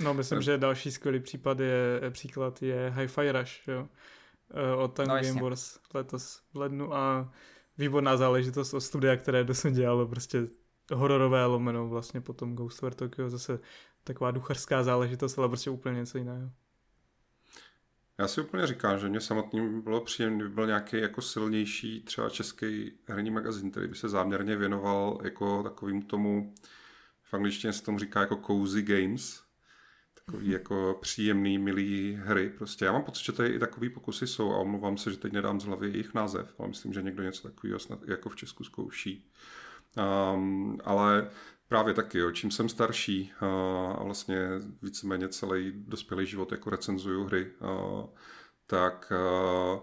No, myslím, že další skvělý případ je, příklad je Hi-Fi Rush, jo? Eh, od Tango no, Game Wars letos v lednu a výborná záležitost od studia, které dosud dělalo prostě hororové lomeno vlastně potom Ghost War Tokyo, zase taková duchařská záležitost, ale prostě úplně něco jiného. Já si úplně říkám, že mě samotný bylo příjemné, by byl nějaký jako silnější třeba český herní magazín, který by se záměrně věnoval jako takovým tomu, v angličtině se tomu říká jako cozy games, takový jako příjemný, milý hry. Prostě já mám pocit, že tady i takový pokusy jsou a omlouvám se, že teď nedám z hlavy jejich název, ale myslím, že někdo něco takového snad jako v Česku zkouší. Um, ale právě taky, jo, čím jsem starší a vlastně víceméně celý dospělý život jako recenzuju hry, uh, tak uh,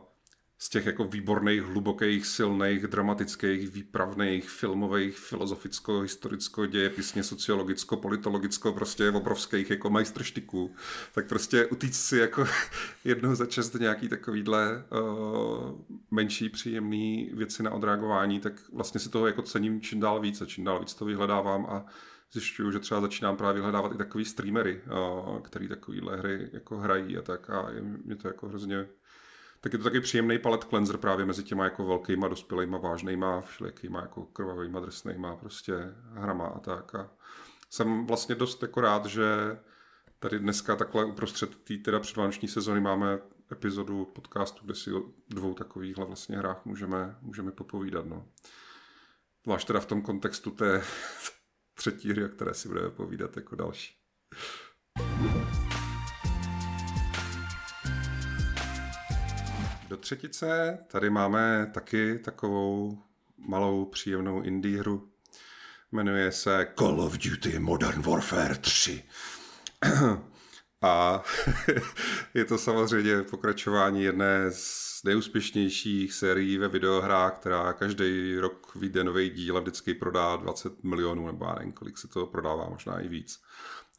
z těch jako výborných, hlubokých, silných, dramatických, výpravných, filmových, filozoficko-historicko, dějepisně, sociologicko, politologicko, prostě obrovských jako majstrštiků, tak prostě utíct si jako jednou za čas do nějaký takovýhle uh, menší příjemný věci na odreagování, tak vlastně si toho jako cením čím dál víc a čím dál víc to vyhledávám a zjišťuju, že třeba začínám právě vyhledávat i takový streamery, uh, který takovýhle hry jako hrají a tak a je, mě to jako hrozně tak je to taky příjemný palet cleanser právě mezi těma jako velkýma, dospělýma, vážnýma, všelijakýma jako krvavýma, drsnýma prostě hrama a tak. A jsem vlastně dost jako rád, že tady dneska takhle uprostřed té teda předvánoční sezony máme epizodu podcastu, kde si o dvou takovýchhle vlastně hrách můžeme, můžeme popovídat. No. Zvlášť teda v tom kontextu té třetí hry, o které si budeme povídat jako další. Do třetice tady máme taky takovou malou příjemnou indie hru. Jmenuje se Call of Duty Modern Warfare 3. A je to samozřejmě pokračování jedné z nejúspěšnějších sérií ve videohrách, která každý rok vyjde nový díl a vždycky prodá 20 milionů, nebo já nevím, kolik se to prodává, možná i víc.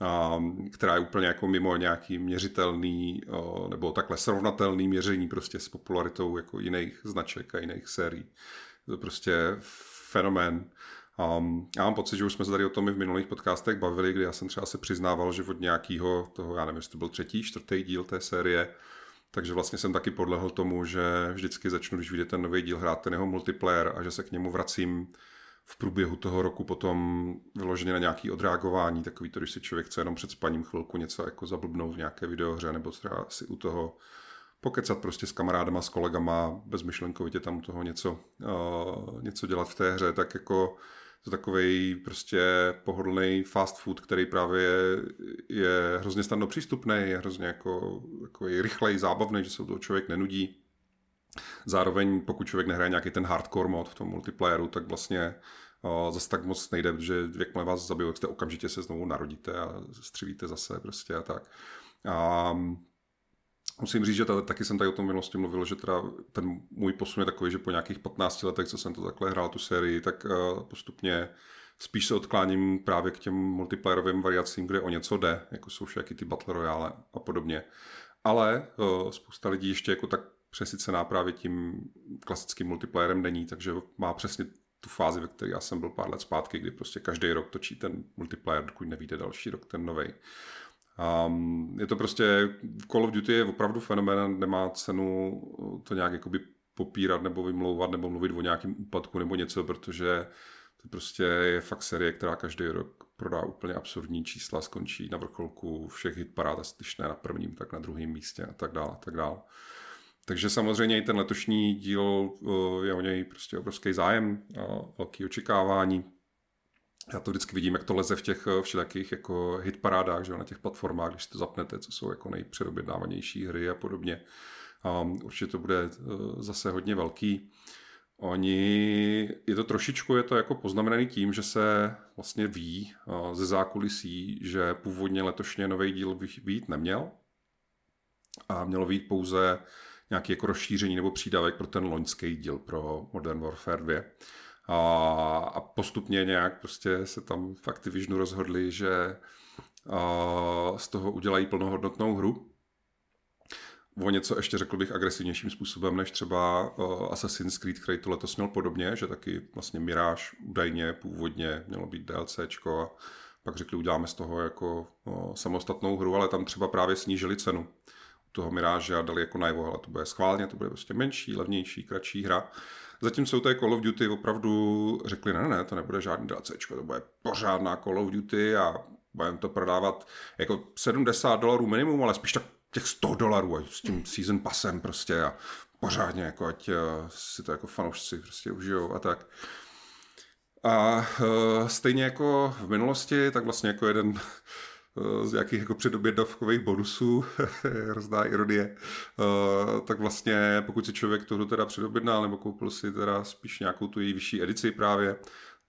A, která je úplně jako mimo nějaký měřitelný nebo takhle srovnatelný měření prostě s popularitou jako jiných značek a jiných sérií. To je prostě fenomén. Um, já mám pocit, že už jsme se tady o tom i v minulých podcastech bavili, kdy já jsem třeba se přiznával, že od nějakého toho, já nevím, jestli to byl třetí, čtvrtý díl té série, takže vlastně jsem taky podlehl tomu, že vždycky začnu, když vyjde ten nový díl, hrát ten jeho multiplayer a že se k němu vracím v průběhu toho roku potom vyloženě na nějaký odreagování, takový to, když si člověk chce jenom před spaním chvilku něco jako zablbnout v nějaké videohře, nebo třeba si u toho pokecat prostě s kamarádama, s kolegama, bezmyšlenkovitě tam u toho něco, uh, něco dělat v té hře, tak jako to takový prostě pohodlný fast food, který právě je, je hrozně snadno přístupný, je hrozně jako, jako rychlej, zábavný, že se toho člověk nenudí. Zároveň pokud člověk nehraje nějaký ten hardcore mod v tom multiplayeru, tak vlastně o, zase tak moc nejde, protože jakmile vás zabijou, tak jste okamžitě se znovu narodíte a střílíte zase prostě a tak. A Musím říct, že tady, taky jsem tady o tom minulosti mluvil, že teda ten můj posun je takový, že po nějakých 15 letech, co jsem to takhle hrál, tu sérii, tak uh, postupně spíš se odkláním právě k těm multiplayerovým variacím, kde o něco jde, jako jsou všechny ty Battle Royale a podobně. Ale uh, spousta lidí ještě jako tak přesycená právě tím klasickým multiplayerem není, takže má přesně tu fázi, ve které já jsem byl pár let zpátky, kdy prostě každý rok točí ten multiplayer, dokud nevíde další rok ten nový. Um, je to prostě, Call of Duty je opravdu fenomén, nemá cenu to nějak jakoby popírat nebo vymlouvat nebo mluvit o nějakém úpadku nebo něco, protože to prostě je fakt série, která každý rok prodá úplně absurdní čísla, skončí na vrcholku všech hitparád, když ne na prvním, tak na druhém místě a tak dále, a tak dále. Takže samozřejmě i ten letošní díl je o něj prostě obrovský zájem, velký očekávání já to vždycky vidím, jak to leze v těch eh, všelijakých jako hitparádách, že na těch platformách, když to zapnete, co jsou jako nejpředobědnávanější hry a podobně. Um, určitě to bude uh, zase hodně velký. Oni, je to trošičku, je to jako poznamenaný tím, že se vlastně ví ze zákulisí, že původně letošně nový díl být neměl a mělo být pouze nějaký jako rozšíření nebo přídavek pro ten loňský díl pro Modern Warfare 2. A, a postupně nějak prostě se tam v Activisionu rozhodli, že a, z toho udělají plnohodnotnou hru. O něco ještě řekl bych agresivnějším způsobem, než třeba Assassin's Creed, který to letos měl podobně, že taky vlastně Mirage údajně původně mělo být DLCčko a pak řekli, uděláme z toho jako samostatnou hru, ale tam třeba právě snížili cenu toho Mirage a dali jako najevo, ale to bude schválně, to bude prostě menší, levnější, kratší hra. Zatímco u té Call of Duty opravdu řekli, ne, ne, to nebude žádný DLC, to bude pořádná Call of Duty a budeme to prodávat jako 70 dolarů minimum, ale spíš tak těch 100 dolarů s tím season passem prostě a pořádně, jako ať eh, si to jako fanoušci prostě užijou a tak. A uh, stejně jako v minulosti, tak vlastně jako jeden z nějakých jako předobědavkových bonusů, hrozná ironie, uh, tak vlastně pokud si člověk hru teda předobědnal nebo koupil si teda spíš nějakou tu její vyšší edici právě,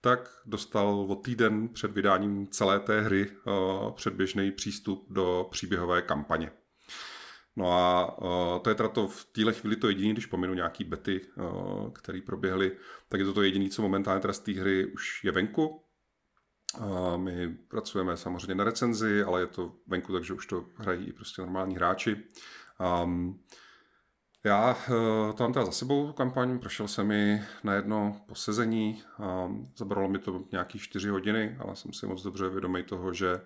tak dostal o týden před vydáním celé té hry uh, předběžný přístup do příběhové kampaně. No a uh, to je teda to v téhle chvíli to jediné, když pominu nějaký bety, uh, které proběhly, tak je to to jediné, co momentálně teda z té hry už je venku. My pracujeme samozřejmě na recenzi, ale je to venku, takže už to hrají i prostě normální hráči. Um, já uh, to mám teda za sebou, kampaň, prošel jsem mi na jedno posezení, um, zabralo mi to nějaký čtyři hodiny, ale jsem si moc dobře vědomý toho, že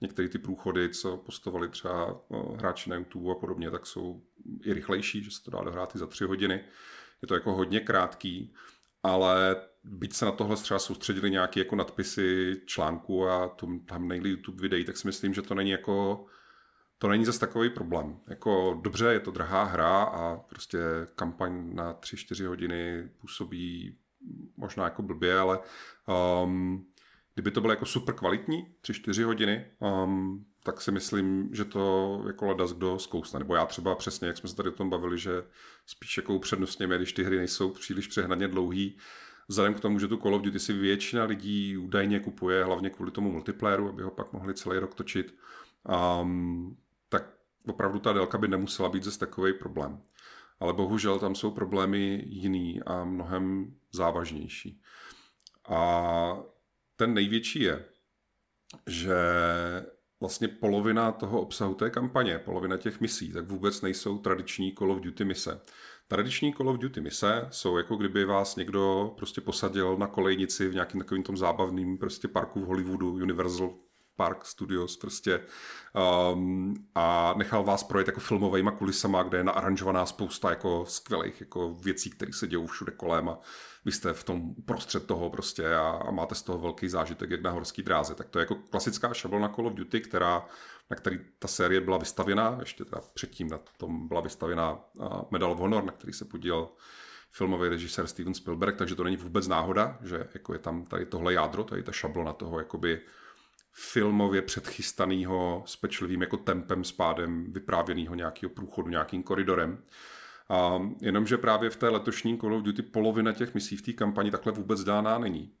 některé ty průchody, co postovali třeba hráči na YouTube a podobně, tak jsou i rychlejší, že se to dá dohrát i za tři hodiny. Je to jako hodně krátký, ale byť se na tohle třeba soustředili nějaké jako nadpisy článku a tam nejli YouTube videí, tak si myslím, že to není jako to není zase takový problém. Jako dobře, je to drahá hra a prostě kampaň na 3-4 hodiny působí možná jako blbě, ale um, kdyby to bylo jako super kvalitní, 3-4 hodiny, um, tak si myslím, že to jako ledas kdo zkousne. Nebo já třeba přesně, jak jsme se tady o tom bavili, že spíš jako upřednostněme, když ty hry nejsou příliš přehnaně dlouhý, vzhledem k tomu, že tu Call of Duty si většina lidí údajně kupuje, hlavně kvůli tomu multiplayeru, aby ho pak mohli celý rok točit, um, tak opravdu ta délka by nemusela být zase takový problém. Ale bohužel tam jsou problémy jiný a mnohem závažnější. A ten největší je, že vlastně polovina toho obsahu té kampaně, polovina těch misí, tak vůbec nejsou tradiční Call of Duty mise. Tradiční Call of Duty mise jsou jako kdyby vás někdo prostě posadil na kolejnici v nějakým takovým tom zábavným prostě parku v Hollywoodu, Universal Park Studios prostě um, a nechal vás projet jako filmovejma kulisama, kde je naaranžovaná spousta jako skvělých jako věcí, které se dějou všude kolem a vy jste v tom uprostřed toho prostě a, a máte z toho velký zážitek jak na horský dráze. Tak to je jako klasická šablona Call of Duty, která, na který ta série byla vystavěna, ještě teda předtím na tom byla vystavěna Medal of Honor, na který se podílel filmový režisér Steven Spielberg, takže to není vůbec náhoda, že jako je tam tady tohle jádro, tady ta šablona toho jakoby filmově předchystaného s pečlivým jako tempem, spádem vyprávěného nějakého průchodu nějakým koridorem. A jenomže právě v té letošní Call of Duty polovina těch misí v té kampani takhle vůbec dáná není.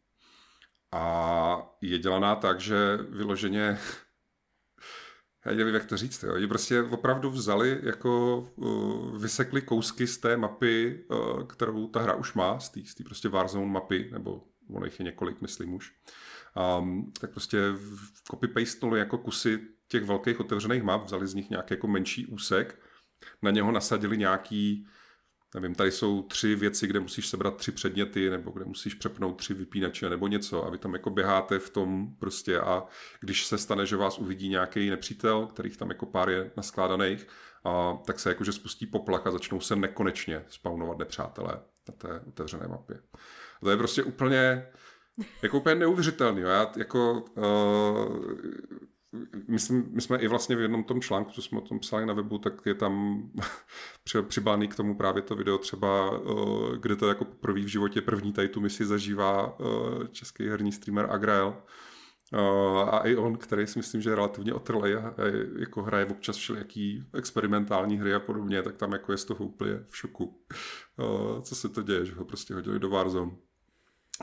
A je dělaná tak, že vyloženě já nevím, jak to říct. Oni prostě opravdu vzali, jako uh, vysekli kousky z té mapy, uh, kterou ta hra už má, z té prostě Warzone mapy, nebo ono jich je několik, myslím už. Um, tak prostě copy-pastnuli jako kusy těch velkých otevřených map, vzali z nich nějaký jako menší úsek, na něho nasadili nějaký, nevím, tady jsou tři věci, kde musíš sebrat tři předměty, nebo kde musíš přepnout tři vypínače, nebo něco a vy tam jako běháte v tom prostě a když se stane, že vás uvidí nějaký nepřítel, kterých tam jako pár je naskládaných, a, tak se jakože spustí poplach a začnou se nekonečně spawnovat nepřátelé na té otevřené mapě. A to je prostě úplně, jako úplně neuvěřitelný. Jo. Já jako, uh, myslím, my jsme i vlastně v jednom tom článku, co jsme o tom psali na webu, tak je tam přibáný k tomu právě to video třeba, uh, kde to jako poprvé v životě první tady tu misi zažívá uh, český herní streamer Agrael. Uh, a i on, který si myslím, že je relativně otrlej a, jako hraje občas všelijaký experimentální hry a podobně, tak tam jako je z toho úplně v šoku. Co se to děje, že ho prostě hodili do Warzone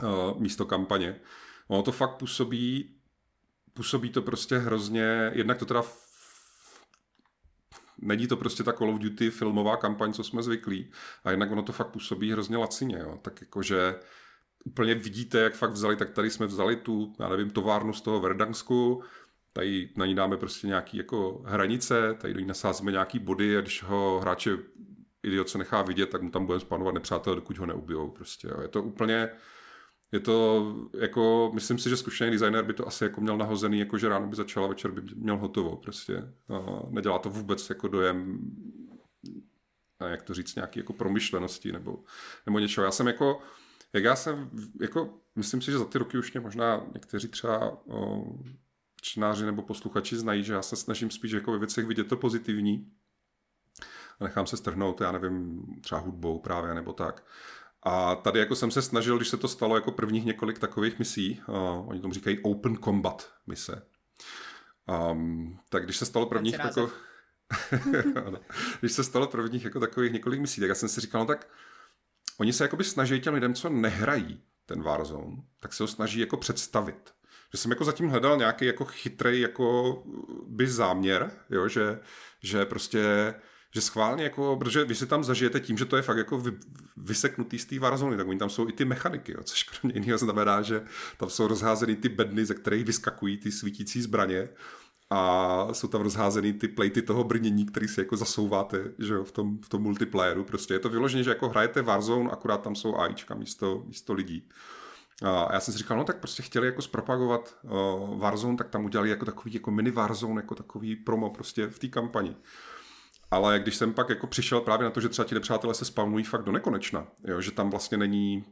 uh, místo kampaně. Ono to fakt působí, působí to prostě hrozně, jednak to teda není to prostě ta Call of Duty filmová kampaň, co jsme zvyklí, a jednak ono to fakt působí hrozně lacině, jo. tak jakože úplně vidíte, jak fakt vzali, tak tady jsme vzali tu, já nevím, továrnu z toho Verdansku, tady na ní dáme prostě nějaký jako hranice, tady do ní nasázíme nějaký body a když ho hráče idiot se nechá vidět, tak mu tam budeme spánovat nepřátel, dokud ho neubijou. Prostě, jo. Je to úplně, je to jako, myslím si, že zkušený designer by to asi jako měl nahozený, jako že ráno by začala, večer by měl hotovo prostě. A nedělá to vůbec jako dojem, a jak to říct, nějaký jako promyšlenosti nebo, nebo něčeho. Já jsem jako, jak já jsem, jako, myslím si, že za ty roky už mě možná někteří třeba o, čtenáři nebo posluchači znají, že já se snažím spíš jako ve věcech vidět to pozitivní a nechám se strhnout, já nevím, třeba hudbou právě nebo tak. A tady jako jsem se snažil, když se to stalo jako prvních několik takových misí, uh, oni tomu říkají open combat mise. Um, tak když se stalo prvních jako, když se stalo prvních jako takových několik misí, tak já jsem si říkal, no tak oni se jakoby snaží těm lidem, co nehrají ten Warzone, tak se ho snaží jako představit. Že jsem jako zatím hledal nějaký jako chytrý jako by záměr, jo, že, že prostě že schválně jako, protože vy si tam zažijete tím, že to je fakt jako vy, vyseknutý z té Warzone, tak oni tam jsou i ty mechaniky, jo, což kromě jiného znamená, že tam jsou rozházeny ty bedny, ze kterých vyskakují ty svítící zbraně a jsou tam rozházeny ty plejty toho brnění, který si jako zasouváte že jo, v, tom, v tom multiplayeru. Prostě je to vyloženě, že jako hrajete Warzone, akorát tam jsou AIčka místo, místo lidí. A já jsem si říkal, no tak prostě chtěli jako zpropagovat uh, Warzone, tak tam udělali jako takový jako mini Warzone, jako takový promo prostě v té kampani. Ale když jsem pak jako přišel právě na to, že třeba ti nepřátelé se spawnují fakt do nekonečna, jo, že tam vlastně není,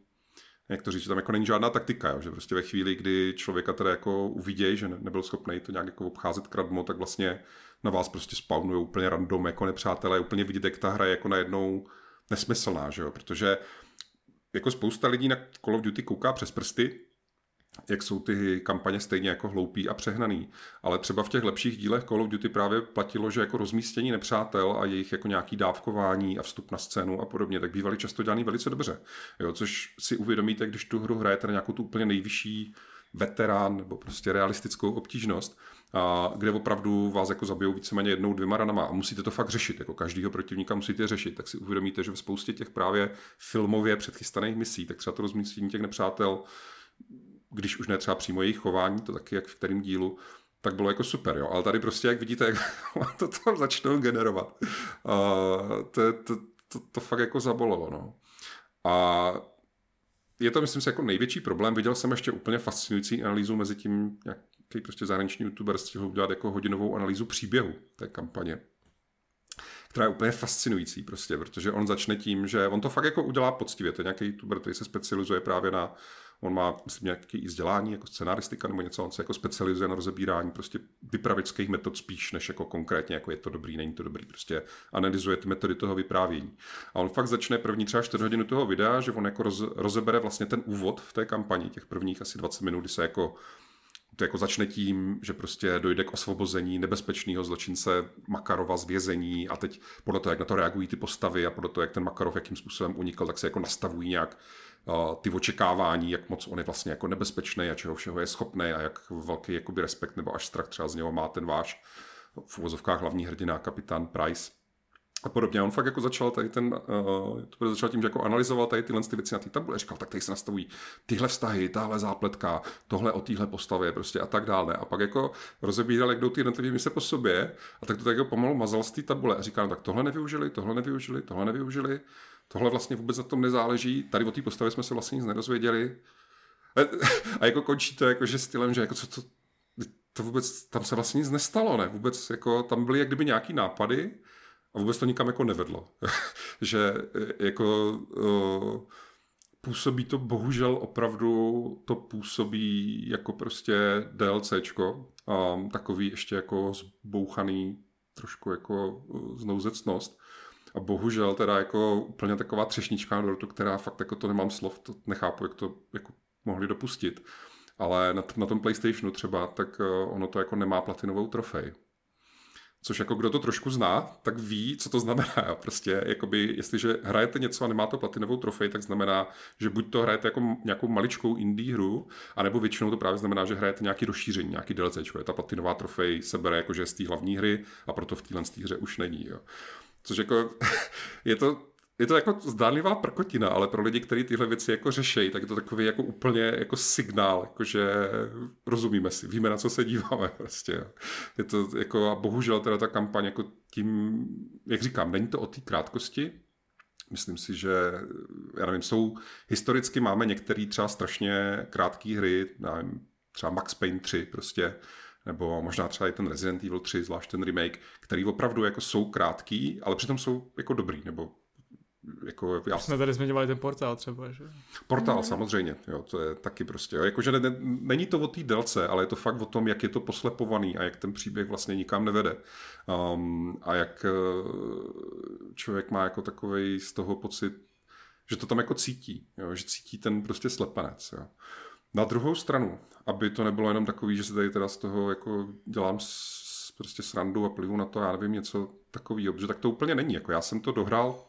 jak to říct, že tam jako není žádná taktika, jo, že prostě ve chvíli, kdy člověka teda jako uvidějí, že ne, nebyl schopný to nějak jako obcházet kradmo, tak vlastně na vás prostě spawnují úplně random jako nepřátelé, úplně vidět, jak ta hra je jako najednou nesmyslná, že jo, protože jako spousta lidí na Call of Duty kouká přes prsty, jak jsou ty kampaně stejně jako hloupý a přehnaný. Ale třeba v těch lepších dílech Call of Duty právě platilo, že jako rozmístění nepřátel a jejich jako nějaký dávkování a vstup na scénu a podobně, tak bývaly často dělaný velice dobře. Jo, což si uvědomíte, když tu hru hrajete na nějakou tu úplně nejvyšší veterán nebo prostě realistickou obtížnost, a kde opravdu vás jako zabijou víceméně jednou, dvěma ranama a musíte to fakt řešit, jako každýho protivníka musíte řešit, tak si uvědomíte, že v spoustě těch právě filmově předchystaných misí, tak třeba to rozmístění těch nepřátel, když už ne třeba přímo jejich chování, to taky jak v kterém dílu, tak bylo jako super, jo. Ale tady prostě, jak vidíte, jak to tam začnou generovat. A to, to, to, to fakt jako zabolelo, no. A je to, myslím si, jako největší problém. Viděl jsem ještě úplně fascinující analýzu mezi tím, jaký prostě zahraniční youtuber stihl udělat jako hodinovou analýzu příběhu té kampaně která je úplně fascinující prostě, protože on začne tím, že on to fakt jako udělá poctivě. To je nějaký youtuber, který se specializuje právě na On má, myslím, nějaké i vzdělání jako scenaristika nebo něco, on se jako specializuje na rozebírání prostě vypravických metod spíš, než jako konkrétně, jako je to dobrý, není to dobrý, prostě analyzuje ty metody toho vyprávění. A on fakt začne první třeba 4 hodinu toho videa, že on jako roz, rozebere vlastně ten úvod v té kampani, těch prvních asi 20 minut, kdy se jako to jako začne tím, že prostě dojde k osvobození nebezpečného zločince Makarova z vězení a teď podle toho, jak na to reagují ty postavy a podle toho, jak ten Makarov jakým způsobem unikl, tak se jako nastavují nějak ty očekávání, jak moc on je vlastně jako nebezpečný a čeho všeho je schopný a jak velký jakoby respekt nebo až strach třeba z něho má ten váš v uvozovkách hlavní hrdina, kapitán Price a podobně. On fakt jako začal tady ten, uh, začal tím, že jako analyzoval tady tyhle ty věci na té tabule. Říkal, tak tady se nastavují tyhle vztahy, tahle zápletka, tohle o téhle postavě prostě a tak dále. A pak jako rozebíral, jak jdou ty jednotlivé mise po sobě a tak to tak jako pomalu mazal z té tabule a říkal, no, tak tohle nevyužili, tohle nevyužili, tohle nevyužili. Tohle vlastně vůbec na tom nezáleží. Tady o té postavě jsme se vlastně nic nedozvěděli. A jako končí to jako, že stylem, že jako co to, to vůbec, tam se vlastně nic nestalo, ne? Vůbec jako, tam byly jak kdyby nějaký nápady a vůbec to nikam jako nevedlo. že e, jako uh, působí to, bohužel opravdu to působí jako prostě DLCčko, um, takový ještě jako zbouchaný trošku jako uh, znouzecnost. A bohužel teda jako úplně taková třešnička na dortu, která fakt jako to nemám slov, to nechápu, jak to jako mohli dopustit. Ale na, na tom PlayStationu třeba, tak eh, ono to jako nemá platinovou trofej. Což jako kdo to trošku zná, tak ví, co to znamená. Prostě, jakoby, jestliže hrajete něco a nemá to platinovou trofej, tak znamená, že buď to hrajete jako nějakou maličkou indie hru, anebo většinou to právě znamená, že hrajete nějaký rozšíření, nějaký DLC. Ta platinová trofej se bere jako, že je z té hlavní hry a proto v téhle hře už není. Jo. Což jako je to, je to jako zdánlivá prkotina, ale pro lidi, kteří tyhle věci jako řešejí, tak je to takový jako úplně jako signál, jako že rozumíme si, víme, na co se díváme prostě. Je to jako a bohužel teda ta kampaň jako tím, jak říkám, není to o té krátkosti, Myslím si, že, já nevím, jsou, historicky máme některé třeba strašně krátké hry, nevím, třeba Max Payne 3 prostě, nebo možná třeba i ten Resident Evil 3, zvlášť ten remake, který opravdu jako jsou krátký, ale přitom jsou jako dobrý, nebo jako já... Jsme tady zmiňovali ten portál třeba, že? Portál mm. samozřejmě, jo, to je taky prostě, jo, jakože ne, ne, není to o té delce, ale je to fakt o tom, jak je to poslepovaný a jak ten příběh vlastně nikam nevede. Um, a jak uh, člověk má jako takový z toho pocit, že to tam jako cítí, jo, že cítí ten prostě slepenec, jo. Na druhou stranu, aby to nebylo jenom takový, že se tady teda z toho jako dělám s, prostě srandu a plivu na to, já nevím, něco takového, protože tak to úplně není. Jako já jsem to dohrál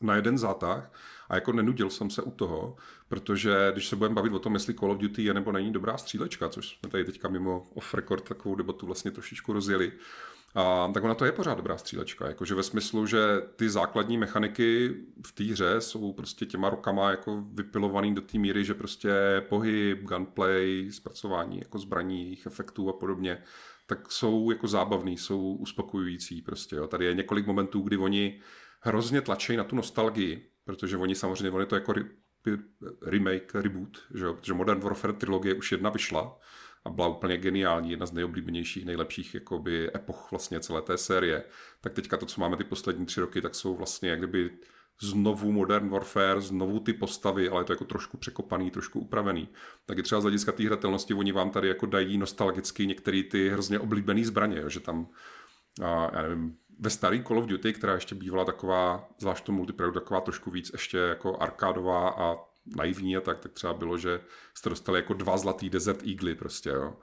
na jeden zátah a jako nenudil jsem se u toho, protože když se budeme bavit o tom, jestli Call of Duty je nebo není dobrá střílečka, což jsme tady teďka mimo off record takovou debatu vlastně trošičku rozjeli, a, tak ona to je pořád dobrá střílečka, jakože ve smyslu, že ty základní mechaniky v té hře jsou prostě těma rokama jako vypilovaný do té míry, že prostě pohyb, gunplay, zpracování jako zbraní, jejich efektů a podobně, tak jsou jako zábavný, jsou uspokojující prostě. Jo. Tady je několik momentů, kdy oni hrozně tlačí na tu nostalgii, protože oni samozřejmě, oni to jako remake, reboot, že jo? protože Modern Warfare trilogie už jedna vyšla a byla úplně geniální, jedna z nejoblíbenějších, nejlepších jakoby, epoch vlastně celé té série. Tak teďka to, co máme ty poslední tři roky, tak jsou vlastně jak kdyby znovu Modern Warfare, znovu ty postavy, ale je to jako trošku překopaný, trošku upravený. Tak je třeba z hlediska té hratelnosti, oni vám tady jako dají nostalgicky některé ty hrozně oblíbené zbraně, jo, že tam, a, já nevím, ve starý Call of Duty, která ještě bývala taková, zvlášť to multiplayer, taková trošku víc ještě jako arkádová a naivní a tak, tak třeba bylo, že jste dostali jako dva zlatý Desert Eagle prostě, jo.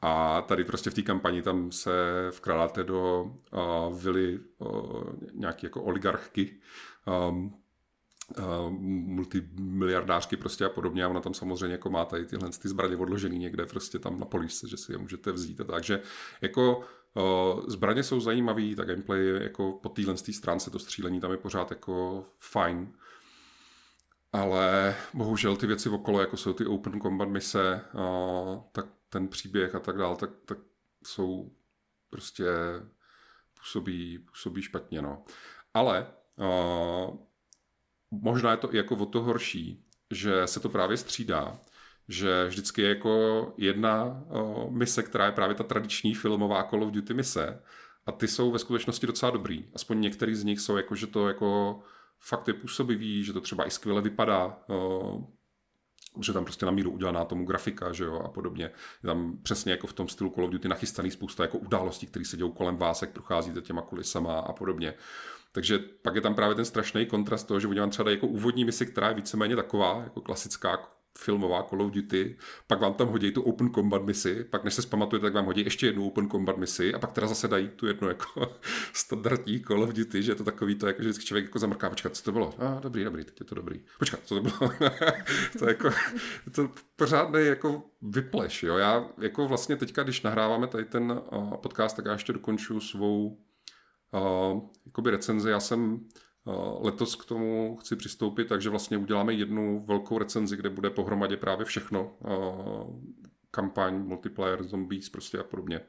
A tady prostě v té kampani tam se vkrádáte do uh, vily uh, nějaký jako oligarchky, um, uh, multimiliardářky prostě a podobně a ona tam samozřejmě jako má tady tyhle ty zbraně odložený někde prostě tam na políčce, že si je můžete vzít a takže jako zbraně jsou zajímavý, ta gameplay jako po téhle stránce to střílení tam je pořád jako fajn ale bohužel ty věci okolo, jako jsou ty open combat mise, tak ten příběh a tak dále, tak, tak jsou prostě působí, působí špatně. No. Ale možná je to i jako o to horší, že se to právě střídá, že vždycky je jako jedna uh, mise, která je právě ta tradiční filmová Call of Duty mise a ty jsou ve skutečnosti docela dobrý. Aspoň některý z nich jsou jako, že to jako fakt je působivý, že to třeba i skvěle vypadá, uh, že tam prostě na míru udělaná tomu grafika, že jo, a podobně. Je tam přesně jako v tom stylu Call of Duty nachystaný spousta jako událostí, které se dějou kolem vás, jak procházíte těma kulisama a podobně. Takže pak je tam právě ten strašný kontrast toho, že oni vám třeba jako úvodní misi, která je víceméně taková, jako klasická filmová Call of Duty, pak vám tam hodí tu Open Combat misi, pak než se zpamatujete, tak vám hodí ještě jednu Open Combat misi a pak teda zase dají tu jednu jako standardní Call of Duty, že je to takový to, jako, že vždycky člověk jako zamrká, počkat, co to bylo? A, ah, dobrý, dobrý, teď je to dobrý. Počkat, co to bylo? to je jako, to pořádný jako vypleš, jo. Já jako vlastně teďka, když nahráváme tady ten uh, podcast, tak já ještě dokonču svou uh, jakoby recenzi. Já jsem Letos k tomu chci přistoupit, takže vlastně uděláme jednu velkou recenzi, kde bude pohromadě právě všechno. Kampaň, multiplayer, zombies prostě a podobně.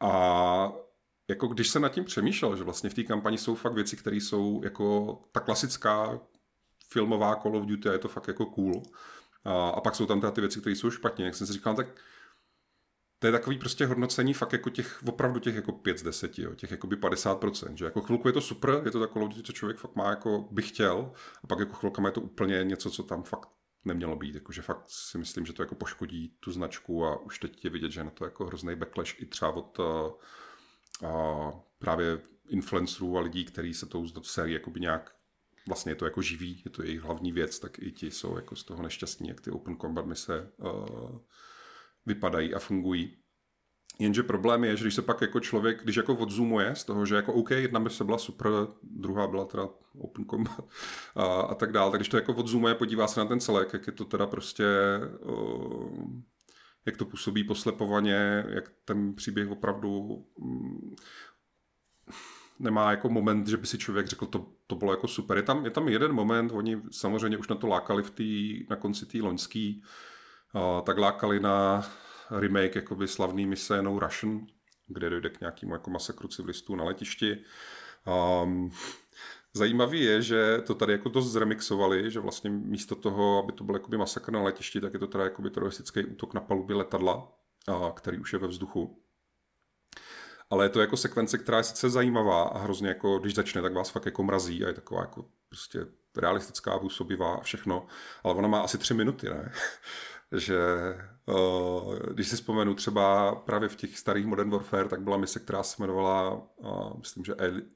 A jako když jsem nad tím přemýšlel, že vlastně v té kampani jsou fakt věci, které jsou jako ta klasická filmová Call of Duty a je to fakt jako cool. A, a pak jsou tam ty věci, které jsou špatně. Jak jsem si říkal, tak to je takový prostě hodnocení fakt jako těch, opravdu těch jako 5 z 10, jo, těch jako by 50%, že jako chvilku je to super, je to takové, co člověk fakt má jako by chtěl, a pak jako chvilkama je to úplně něco, co tam fakt nemělo být, jakože fakt si myslím, že to jako poškodí tu značku a už teď je vidět, že na to jako hrozný backlash i třeba od uh, uh, právě influencerů a lidí, kteří se tou sérii jakoby nějak vlastně je to jako živí, je to jejich hlavní věc, tak i ti jsou jako z toho nešťastní, jak ty Open Combat mise uh, vypadají a fungují. Jenže problém je, že když se pak jako člověk, když jako odzoomuje z toho, že jako OK, jedna by se byla super, druhá byla teda open combat a, a tak dále, tak když to jako odzoomuje, podívá se na ten celek, jak je to teda prostě, uh, jak to působí poslepovaně, jak ten příběh opravdu um, nemá jako moment, že by si člověk řekl, to, to bylo jako super. Je tam, je tam jeden moment, oni samozřejmě už na to lákali v tý, na konci té loňský, tak lákali na remake jakoby slavný No Russian, kde dojde k nějakému jako masakru civilistů na letišti. Um, Zajímavý je, že to tady jako dost zremixovali, že vlastně místo toho, aby to byl jakoby masakr na letišti, tak je to teda jakoby teroristický útok na palubě letadla, který už je ve vzduchu. Ale je to jako sekvence, která je sice zajímavá a hrozně jako, když začne, tak vás fakt jako mrazí a je taková jako prostě realistická, působivá a všechno. Ale ona má asi tři minuty, ne? Že uh, když si vzpomenu třeba právě v těch starých Modern Warfare, tak byla mise, která se jmenovala, uh, myslím, že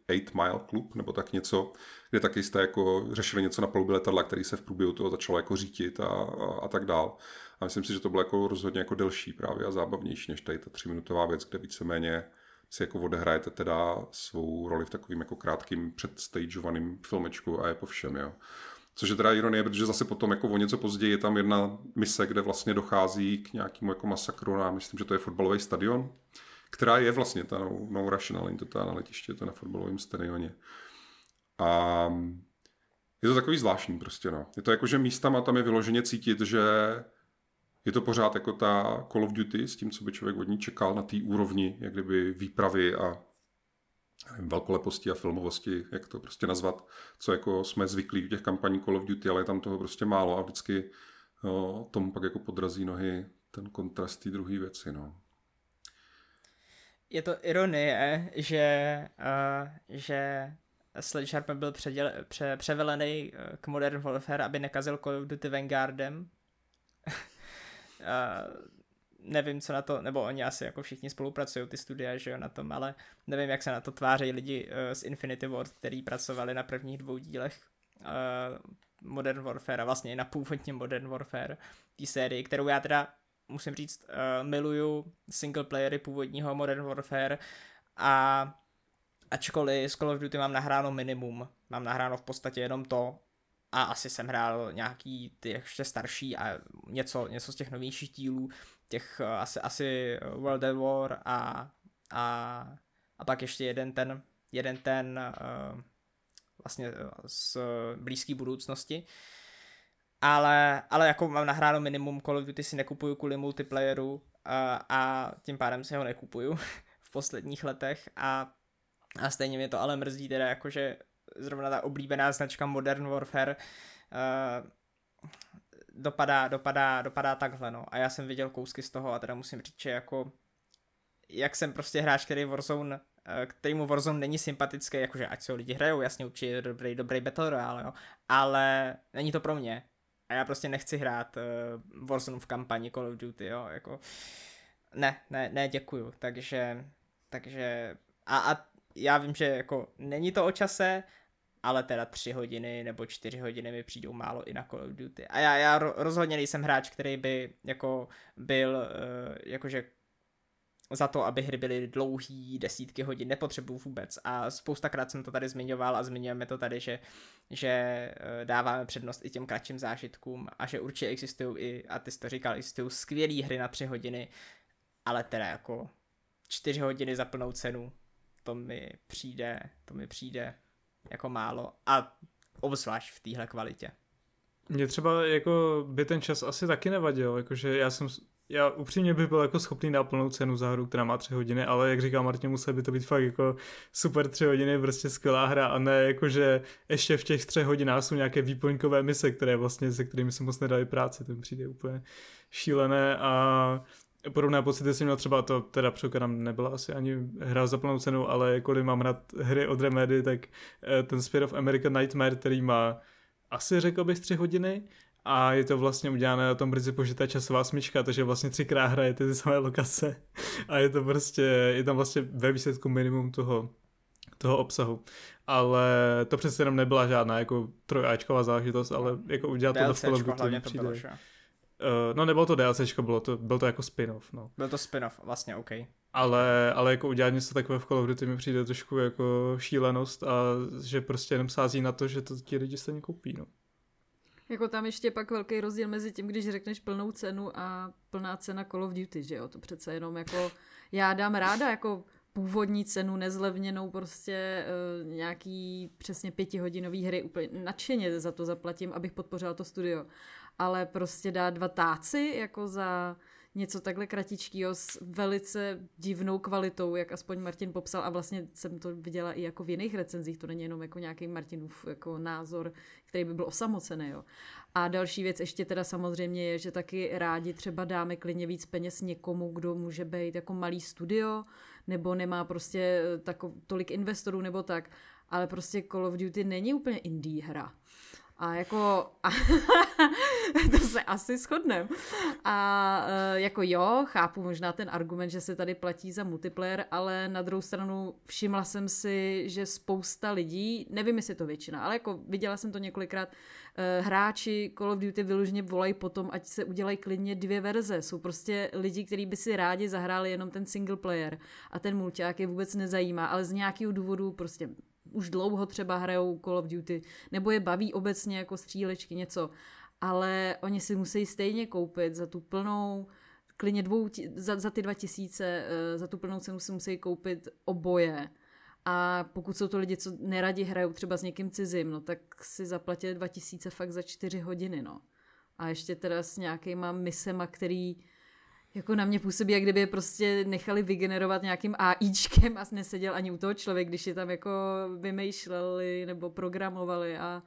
Eight Mile Club, nebo tak něco, kde taky jste jako řešili něco na palubě letadla, který se v průběhu toho začalo jako řítit a, a, a tak dál. A myslím si, že to bylo jako rozhodně jako delší právě a zábavnější než tady ta tříminutová věc, kde víceméně si jako odehrajete teda svou roli v takovým jako krátkým předstageovaným filmečku a je po všem, jo. Což je teda ironie, protože zase potom jako o něco později je tam jedna mise, kde vlastně dochází k nějakému jako masakru na, myslím, že to je fotbalový stadion, která je vlastně ta no, no Russian, ale to ta na letiště, to na fotbalovém stadioně. A je to takový zvláštní prostě, no. Je to jako, že místama tam je vyloženě cítit, že je to pořád jako ta Call of Duty s tím, co by člověk od ní čekal na té úrovni, jak kdyby výpravy a velkoleposti a filmovosti, jak to prostě nazvat, co jako jsme zvyklí u těch kampaní Call of Duty, ale je tam toho prostě málo a vždycky jo, tomu pak jako podrazí nohy ten kontrast té druhé věci, no. Je to ironie, že, uh, že Sledgehammer byl předěl, pře, převelený eh, k Modern Warfare, aby nekazil Call of Duty Vanguardem. uh, nevím, co na to, nebo oni asi jako všichni spolupracují, ty studia, že jo, na tom, ale nevím, jak se na to tváří lidi uh, z Infinity Ward, který pracovali na prvních dvou dílech uh, Modern Warfare a vlastně i na původně Modern Warfare, té sérii, kterou já teda musím říct, uh, miluju single playery původního Modern Warfare a ačkoliv z Call of Duty mám nahráno minimum, mám nahráno v podstatě jenom to a asi jsem hrál nějaký ty ještě starší a něco, něco z těch novějších dílů, těch uh, asi, asi World at War a, a, a pak ještě jeden ten, jeden ten uh, vlastně z blízké budoucnosti. Ale, ale jako mám nahráno minimum Call of Duty si nekupuju kvůli multiplayeru a, a tím pádem si ho nekupuju v posledních letech a, a stejně mě to ale mrzí teda jakože zrovna ta oblíbená značka Modern Warfare uh, dopadá, dopadá, dopadá takhle, no. A já jsem viděl kousky z toho a teda musím říct, že jako jak jsem prostě hráč, který Warzone eh, kterýmu Warzone není sympatický, jakože ať se ho lidi hrajou, jasně určitě je dobrý, dobrý Battle Royale, jo, ale není to pro mě. A já prostě nechci hrát uh, Warzone v kampani Call of Duty, jo, jako ne, ne, ne, děkuju, takže, takže a, a já vím, že jako není to o čase, ale teda tři hodiny nebo čtyři hodiny mi přijdou málo i na Call of Duty. A já, já rozhodně nejsem hráč, který by jako byl, uh, jakože za to, aby hry byly dlouhý, desítky hodin, nepotřebuju vůbec. A spoustakrát jsem to tady zmiňoval a zmiňujeme to tady, že, že eh, dáváme přednost i těm kratším zážitkům a že určitě existují i, a ty jsi to říkal, existují skvělé hry na tři hodiny, ale teda jako čtyři hodiny za plnou cenu, to mi přijde, to mi přijde jako málo a obzvlášť v téhle kvalitě. Mně třeba jako by ten čas asi taky nevadil, jakože já jsem já upřímně bych byl jako schopný dát plnou cenu za hru, která má tři hodiny, ale jak říká Martin, musel by to být fakt jako super tři hodiny, prostě skvělá hra a ne jako, že ještě v těch třech hodinách jsou nějaké výplňkové mise, které vlastně, se kterými se moc nedali práci, to mi přijde úplně šílené a podobné pocity jsem měl třeba, to teda překodám, nebyla asi ani hra za plnou cenu, ale jakkoliv mám hrát hry od Remedy, tak eh, ten Spirit of American Nightmare, který má asi řekl bych tři hodiny a je to vlastně udělané na tom brzy požitá časová smyčka, takže vlastně třikrát hrajete ty samé lokace a je to prostě, je tam vlastně ve výsledku minimum toho, toho obsahu. Ale to přece jenom nebyla žádná jako trojáčková záležitost, ale jako udělat to do Call of Duty přijde. Bylo, uh, no nebylo to DLCčko, bylo to, bylo to jako spin-off, no. Byl to spin-off, vlastně, OK. Ale, ale jako udělat něco takového v Call of Duty mi přijde trošku jako šílenost a že prostě jenom sází na to, že to ti lidi stejně koupí, no. Jako tam ještě pak velký rozdíl mezi tím, když řekneš plnou cenu a plná cena Call of Duty, že jo, to přece jenom jako, já dám ráda jako původní cenu, nezlevněnou prostě uh, nějaký přesně pětihodinový hry, úplně nadšeně za to zaplatím, abych podpořila to studio. Ale prostě dát dva táci jako za něco takhle kratičkého s velice divnou kvalitou, jak aspoň Martin popsal a vlastně jsem to viděla i jako v jiných recenzích, to není jenom jako nějaký Martinův jako názor, který by byl osamocený. Jo. A další věc ještě teda samozřejmě je, že taky rádi třeba dáme klidně víc peněz někomu, kdo může být jako malý studio, nebo nemá prostě tako, tolik investorů nebo tak, ale prostě Call of Duty není úplně indie hra. A jako, a to se asi shodneme. A e, jako jo, chápu možná ten argument, že se tady platí za multiplayer, ale na druhou stranu všimla jsem si, že spousta lidí, nevím, jestli je to většina, ale jako viděla jsem to několikrát, e, hráči Call of Duty vyloženě volají potom, ať se udělají klidně dvě verze. Jsou prostě lidi, kteří by si rádi zahráli jenom ten single player a ten mulťák je vůbec nezajímá, ale z nějakého důvodu prostě už dlouho třeba hrajou Call of Duty, nebo je baví obecně jako střílečky, něco, ale oni si musí stejně koupit za tu plnou, klidně dvou, za, za ty dva tisíce, eh, za tu plnou cenu si musí koupit oboje. A pokud jsou to lidi, co neradi hrajou třeba s někým cizím, no tak si zaplatili 2000 fakt za čtyři hodiny, no. A ještě teda s nějakýma misema, který jako na mě působí, jak kdyby je prostě nechali vygenerovat nějakým AIčkem a neseděl ani u toho člověk, když je tam jako vymýšleli nebo programovali a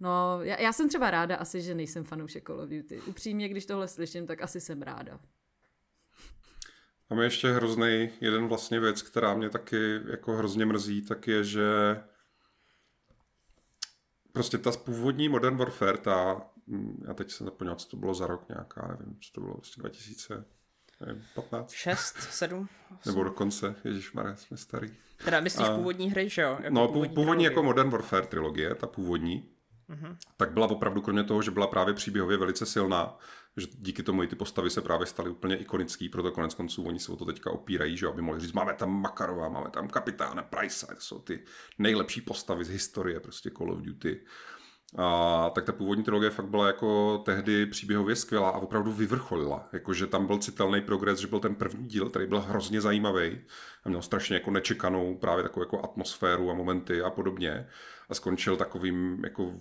no, já, já jsem třeba ráda asi, že nejsem fanoušek Call of Duty. Upřímně, když tohle slyším, tak asi jsem ráda. Máme ještě hrozný jeden vlastně věc, která mě taky jako hrozně mrzí, tak je, že prostě ta původní Modern Warfare, ta, já teď se zapomněl, co to bylo za rok nějaká, nevím, co to bylo, vlastně 2000, nevím, 15? 6, 7? 8. Nebo dokonce, ježišmarja, jsme starý. Teda myslíš a, původní hry, že jo? Jako no, původní, původní jako Modern Warfare trilogie, ta původní, uh-huh. tak byla opravdu, kromě toho, že byla právě příběhově velice silná, že díky tomu i ty postavy se právě staly úplně ikonický, proto konec konců oni se o to teďka opírají, že aby mohli říct, máme tam Makarova, máme tam kapitána Price, to jsou ty nejlepší postavy z historie, prostě Call of Duty. A, tak ta původní trilogie fakt byla jako tehdy příběhově skvělá a opravdu vyvrcholila. Jakože tam byl citelný progres, že byl ten první díl, který byl hrozně zajímavý a měl strašně jako nečekanou právě takovou jako atmosféru a momenty a podobně. A skončil takovým jako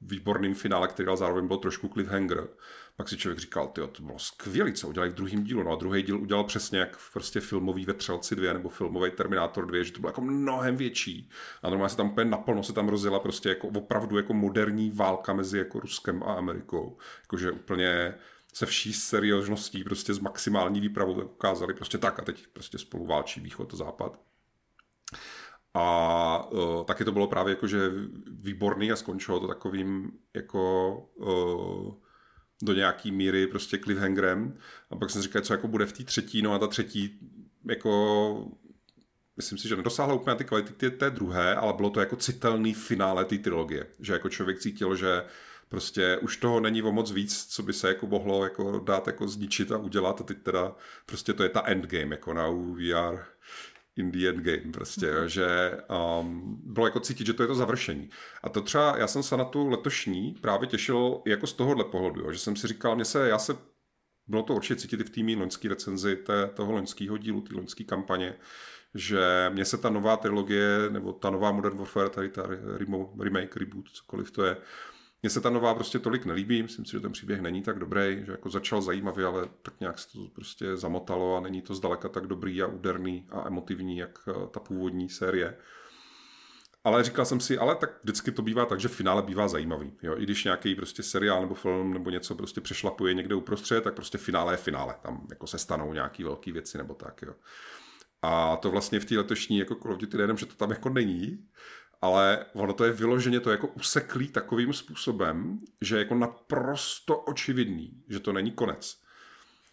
výborným finále, který dal zároveň byl trošku cliffhanger. Pak si člověk říkal, ty to bylo skvělé, co udělali v druhém dílu. No a druhý díl udělal přesně jak prostě filmový Vetřelci 2 nebo filmový Terminátor 2, že to bylo jako mnohem větší. A normálně se tam úplně naplno se tam rozjela prostě jako opravdu jako moderní válka mezi jako Ruskem a Amerikou. Jakože úplně se vší seriózností, prostě s maximální výpravou ukázali prostě tak a teď prostě spolu válčí východ a západ. A uh, taky to bylo právě jako, že výborný a skončilo to takovým jako uh, do nějaký míry prostě cliffhangerem. A pak jsem říkal, co jako bude v té třetí, no a ta třetí jako myslím si, že nedosáhla úplně ty kvality té druhé, ale bylo to jako citelný finále té trilogie. Že jako člověk cítil, že prostě už toho není o moc víc, co by se jako mohlo jako dát jako zničit a udělat a teď teda prostě to je ta endgame, jako now we are in the end game prostě, mm-hmm. že um, bylo jako cítit, že to je to završení. A to třeba, já jsem se na tu letošní právě těšil jako z tohohle pohledu, jo, že jsem si říkal, mě se, já se, bylo to určitě cítit i v týmí loňský recenzi té, toho loňského dílu, té loňské kampaně, že mně se ta nová trilogie, nebo ta nová Modern Warfare, tady ta remake, reboot, cokoliv to je, mně se ta nová prostě tolik nelíbí, myslím si, že ten příběh není tak dobrý, že jako začal zajímavě, ale tak nějak se to prostě zamotalo a není to zdaleka tak dobrý a úderný a emotivní, jak eh, ta původní série. Ale říkal jsem si, ale tak vždycky to bývá tak, že finále bývá zajímavý. Jo? I když nějaký prostě seriál nebo film nebo něco prostě přešlapuje někde uprostřed, tak prostě finále je finále. Tam jako se stanou nějaké velké věci nebo tak. Jo? A to vlastně v té letošní jako Call of Duty nejenom, že to tam jako není, ale ono to je vyloženě to jako useklý takovým způsobem, že je jako naprosto očividný, že to není konec.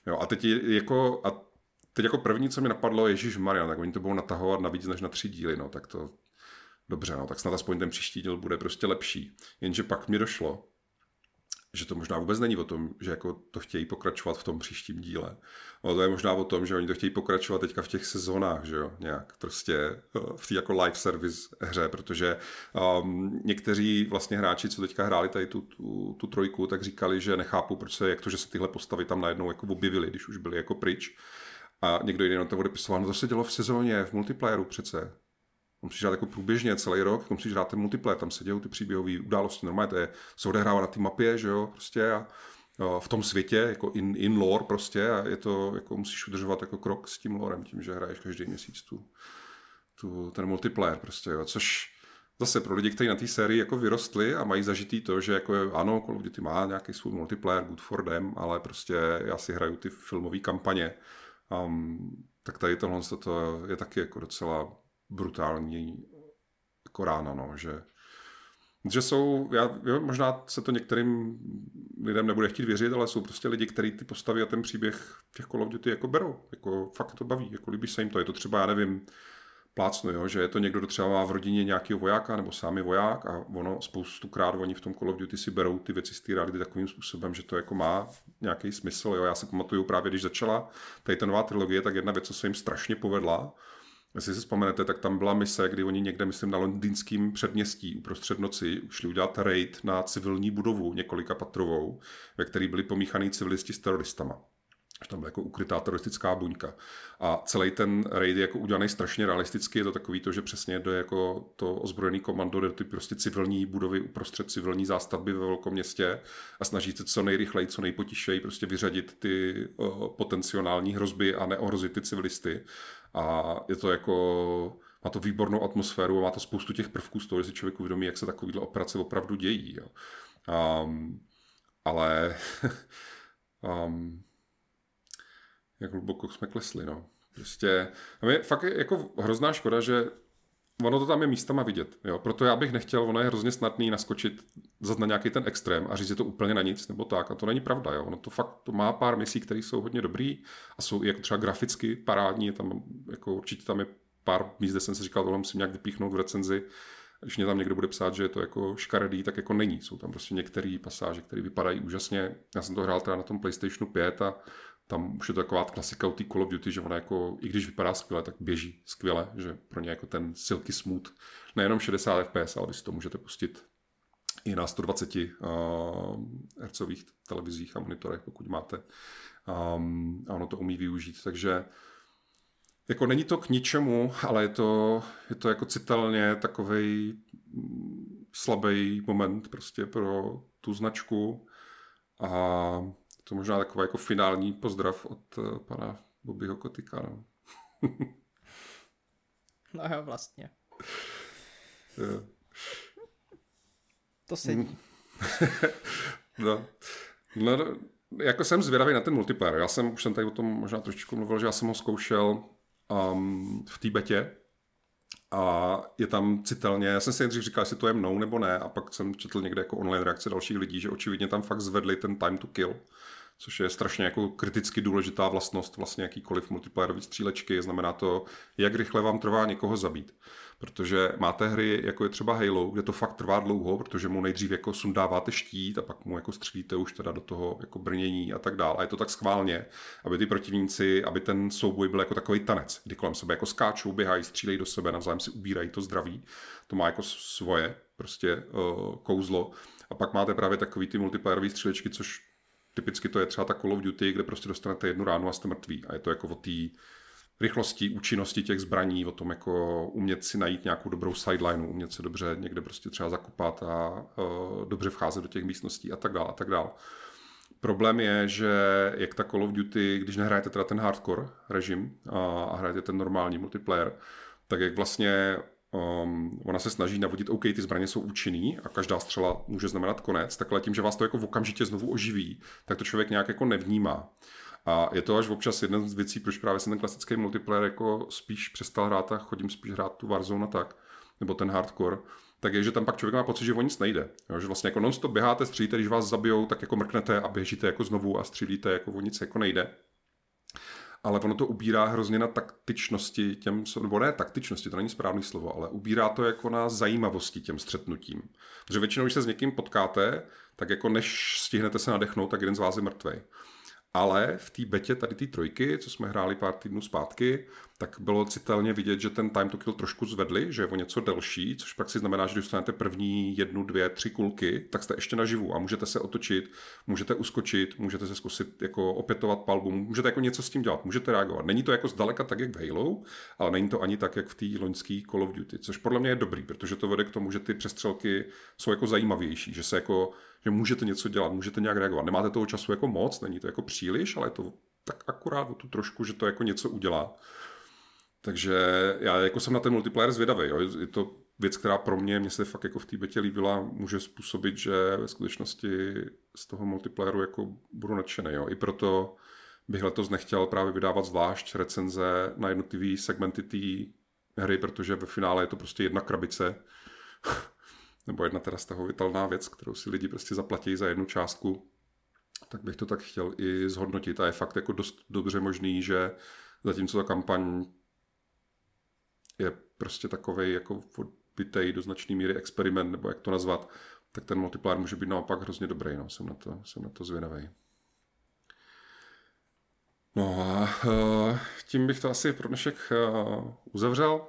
Jo, a teď jako, a teď jako první, co mi napadlo, Ježíš Marian, tak oni to budou natahovat na víc než na tři díly, no, tak to dobře, no, tak snad aspoň ten příští díl bude prostě lepší. Jenže pak mi došlo, že to možná vůbec není o tom, že jako to chtějí pokračovat v tom příštím díle. Ale to je možná o tom, že oni to chtějí pokračovat teďka v těch sezónách, že jo, nějak prostě eh, v té jako live service hře, protože um, někteří vlastně hráči, co teďka hráli tady tu, tu, tu trojku, tak říkali, že nechápu, proč se, jak to, že se tyhle postavy tam najednou jako objevily, když už byly jako pryč. A někdo jiný na to odepisoval, no to se dělo v sezóně, v multiplayeru přece musíš hrát jako průběžně celý rok, musíš hrát ten multiplayer, tam se dějou ty příběhové události, normálně to je, se odehrává na té mapě, že jo, prostě a, a v tom světě, jako in, in lore prostě a je to, jako musíš udržovat jako krok s tím lorem, tím, že hraješ každý měsíc tu, tu ten multiplayer prostě, jo, což zase pro lidi, kteří na té sérii jako vyrostli a mají zažitý to, že jako je, ano, Call of Duty má nějaký svůj multiplayer, good for them, ale prostě já si hraju ty filmové kampaně, um, tak tady tohle to je taky jako docela brutální jako rána, no, že, že jsou, já, jo, možná se to některým lidem nebude chtít věřit, ale jsou prostě lidi, kteří ty postavy a ten příběh těch Call of Duty jako berou, jako fakt to baví, jako líbí se jim to, je to třeba, já nevím, plácnu, jo, že je to někdo, kdo třeba má v rodině nějakého vojáka nebo sám je voják a ono spoustu krát oni v tom Call of Duty si berou ty věci z té reality takovým způsobem, že to jako má nějaký smysl. Jo. Já si pamatuju právě, když začala tady ta nová trilogie, tak jedna věc, co se jim strašně povedla, Jestli si vzpomenete, tak tam byla mise, kdy oni někde, myslím, na londýnském předměstí uprostřed noci šli udělat raid na civilní budovu několika patrovou, ve které byli pomíchaný civilisti s teroristama. že tam byla jako ukrytá teroristická buňka. A celý ten raid je jako udělaný strašně realisticky, je to takový to, že přesně jde jako to ozbrojený komando, jde ty prostě civilní budovy uprostřed civilní zástavby ve velkom městě a snaží se co nejrychleji, co nejpotišeji prostě vyřadit ty uh, potenciální hrozby a neohrozit ty civilisty. A je to jako má to výbornou atmosféru a má to spoustu těch prvků z toho, že si člověk uvědomí, jak se takovýhle operace opravdu dějí. Jo. Um, ale um, jak hluboko jsme klesli, no. Prostě, a je fakt jako hrozná škoda, že ono to tam je místama vidět, jo. Proto já bych nechtěl, ono je hrozně snadný naskočit zase na nějaký ten extrém a říct, je to úplně na nic, nebo tak, a to není pravda, jo. Ono to fakt to má pár misí, které jsou hodně dobrý a jsou i jako třeba graficky parádní, tam jako určitě tam je pár míst, kde jsem si říkal, tohle musím nějak vypíchnout v recenzi, když mě tam někdo bude psát, že je to jako škaredý, tak jako není. Jsou tam prostě některé pasáže, které vypadají úžasně. Já jsem to hrál teda na tom PlayStationu 5 a tam už je to taková klasika u té Call of Duty, že ona jako, i když vypadá skvěle, tak běží skvěle, že pro ně jako ten silky smooth, nejenom 60 fps, ale vy si to můžete pustit i na 120 uh, hercových televizích a monitorech, pokud máte. Um, a ono to umí využít, takže jako není to k ničemu, ale je to, je to jako citelně takový slabý moment prostě pro tu značku a to možná takový jako finální pozdrav od uh, pana Bobbyho Kotika. No. no jo, vlastně. Jo. To sedí. no. no, jako jsem zvědavý na ten multiplayer. Já jsem, už jsem tady o tom možná trošičku mluvil, že já jsem ho zkoušel um, v té betě a je tam citelně, já jsem si nejdřív říkal, jestli to je mnou nebo ne a pak jsem četl někde jako online reakce dalších lidí, že očividně tam fakt zvedli ten time to kill, což je strašně jako kriticky důležitá vlastnost vlastně jakýkoliv multiplayerový střílečky, znamená to, jak rychle vám trvá někoho zabít protože máte hry, jako je třeba Halo, kde to fakt trvá dlouho, protože mu nejdřív jako sundáváte štít a pak mu jako střílíte už teda do toho jako brnění a tak dále. A je to tak schválně, aby ty protivníci, aby ten souboj byl jako takový tanec, kdy kolem sebe jako skáčou, běhají, střílejí do sebe, navzájem si ubírají to zdraví. To má jako svoje prostě uh, kouzlo. A pak máte právě takový ty multiplayerové střílečky, což typicky to je třeba ta Call of Duty, kde prostě dostanete jednu ránu a jste mrtví. A je to jako o té rychlosti, účinnosti těch zbraní, o tom jako umět si najít nějakou dobrou sideline, umět se dobře někde prostě třeba zakupat a uh, dobře vcházet do těch místností a tak dále a tak dále. Problém je, že jak ta Call of Duty, když nehrajete teda ten hardcore režim a, a hrajete ten normální multiplayer, tak jak vlastně um, ona se snaží navodit, OK, ty zbraně jsou účinný a každá střela může znamenat konec, takhle tím, že vás to jako v okamžitě znovu oživí, tak to člověk nějak jako nevnímá. A je to až občas jedna z věcí, proč právě jsem ten klasický multiplayer jako spíš přestal hrát a chodím spíš hrát tu Warzone a tak, nebo ten hardcore, tak je, že tam pak člověk má pocit, že o nic nejde. Jo, že vlastně jako non-stop běháte, střílíte, když vás zabijou, tak jako mrknete a běžíte jako znovu a střílíte, jako o nic jako nejde. Ale ono to ubírá hrozně na taktičnosti těm, nebo ne taktičnosti, to není správný slovo, ale ubírá to jako na zajímavosti těm střetnutím. Protože většinou, když se s někým potkáte, tak jako než stihnete se nadechnout, tak jeden z vás je mrtvej. Ale v té betě tady ty trojky, co jsme hráli pár týdnů zpátky, tak bylo citelně vidět, že ten time to kill trošku zvedli, že je o něco delší, což pak si znamená, že když dostanete první jednu, dvě, tři kulky, tak jste ještě naživu a můžete se otočit, můžete uskočit, můžete se zkusit jako opětovat palbu, můžete jako něco s tím dělat, můžete reagovat. Není to jako zdaleka tak, jak v Halo, ale není to ani tak, jak v té loňské Call of Duty, což podle mě je dobrý, protože to vede k tomu, že ty přestřelky jsou jako zajímavější, že se jako že můžete něco dělat, můžete nějak reagovat. Nemáte toho času jako moc, není to jako příliš, ale je to tak akurát o tu trošku, že to jako něco udělá. Takže já jako jsem na ten multiplayer zvědavý. Jo. Je to věc, která pro mě, mě se fakt jako v té betě líbila, může způsobit, že ve skutečnosti z toho multiplayeru jako budu nadšený. Jo. I proto bych letos nechtěl právě vydávat zvlášť recenze na jednotlivý segmenty té hry, protože ve finále je to prostě jedna krabice nebo jedna teda stahovitelná věc, kterou si lidi prostě zaplatí za jednu částku, tak bych to tak chtěl i zhodnotit. A je fakt jako dost dobře možný, že zatímco ta kampaň je prostě takový jako odbytej do značné míry experiment, nebo jak to nazvat, tak ten multiplayer může být naopak hrozně dobrý. No. Jsem, na to, jsem na to zvědavý. No a uh, tím bych to asi pro dnešek uh, uzavřel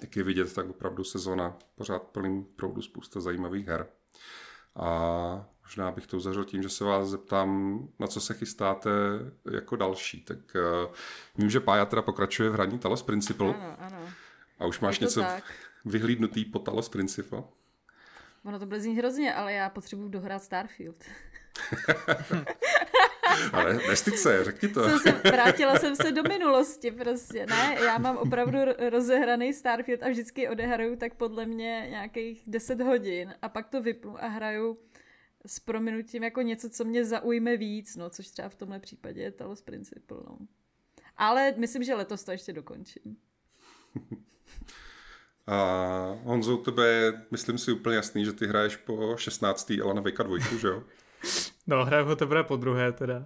jak je vidět, tak opravdu sezona pořád plným proudu spousta zajímavých her. A možná bych to uzavřel tím, že se vás zeptám, na co se chystáte jako další. Tak uh, vím, že Pája teda pokračuje v hraní Talos Principle. Ano, ano. A už máš něco tak. vyhlídnutý po Talos Principle? Ono to bude znít hrozně, ale já potřebuji dohrát Starfield. Ale nestyď se, řekni to. Jsem se, vrátila jsem se do minulosti prostě, ne? Já mám opravdu rozehraný Starfield a vždycky odehraju tak podle mě nějakých 10 hodin a pak to vypnu a hraju s prominutím jako něco, co mě zaujme víc, no, což třeba v tomhle případě je Talos Principle, no. Ale myslím, že letos to ještě dokončím. A Honzo, tebe je, myslím si, úplně jasný, že ty hraješ po 16. Alana Vejka dvojku, že jo? No, hraju ho teprve po druhé teda.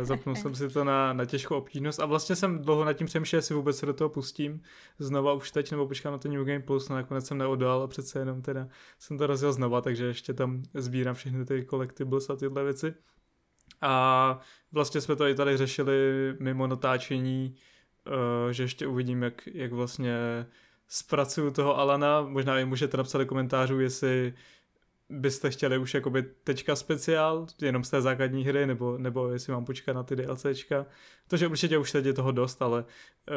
E, zapnul jsem si to na, na těžkou obtížnost a vlastně jsem dlouho nad tím přemýšlel, jestli vůbec se do toho pustím znova už teď, nebo počkám na ten New Game Plus, no nakonec jsem neodal a přece jenom teda jsem to rozjel znova, takže ještě tam sbírám všechny ty collectibles a tyhle věci. A vlastně jsme to i tady řešili mimo natáčení, e, že ještě uvidím, jak, jak vlastně zpracuju toho Alana, možná i můžete napsat do komentářů, jestli byste chtěli už jakoby tečka speciál, jenom z té základní hry, nebo, nebo jestli mám počkat na ty DLCčka. Protože určitě už teď je toho dost, ale uh,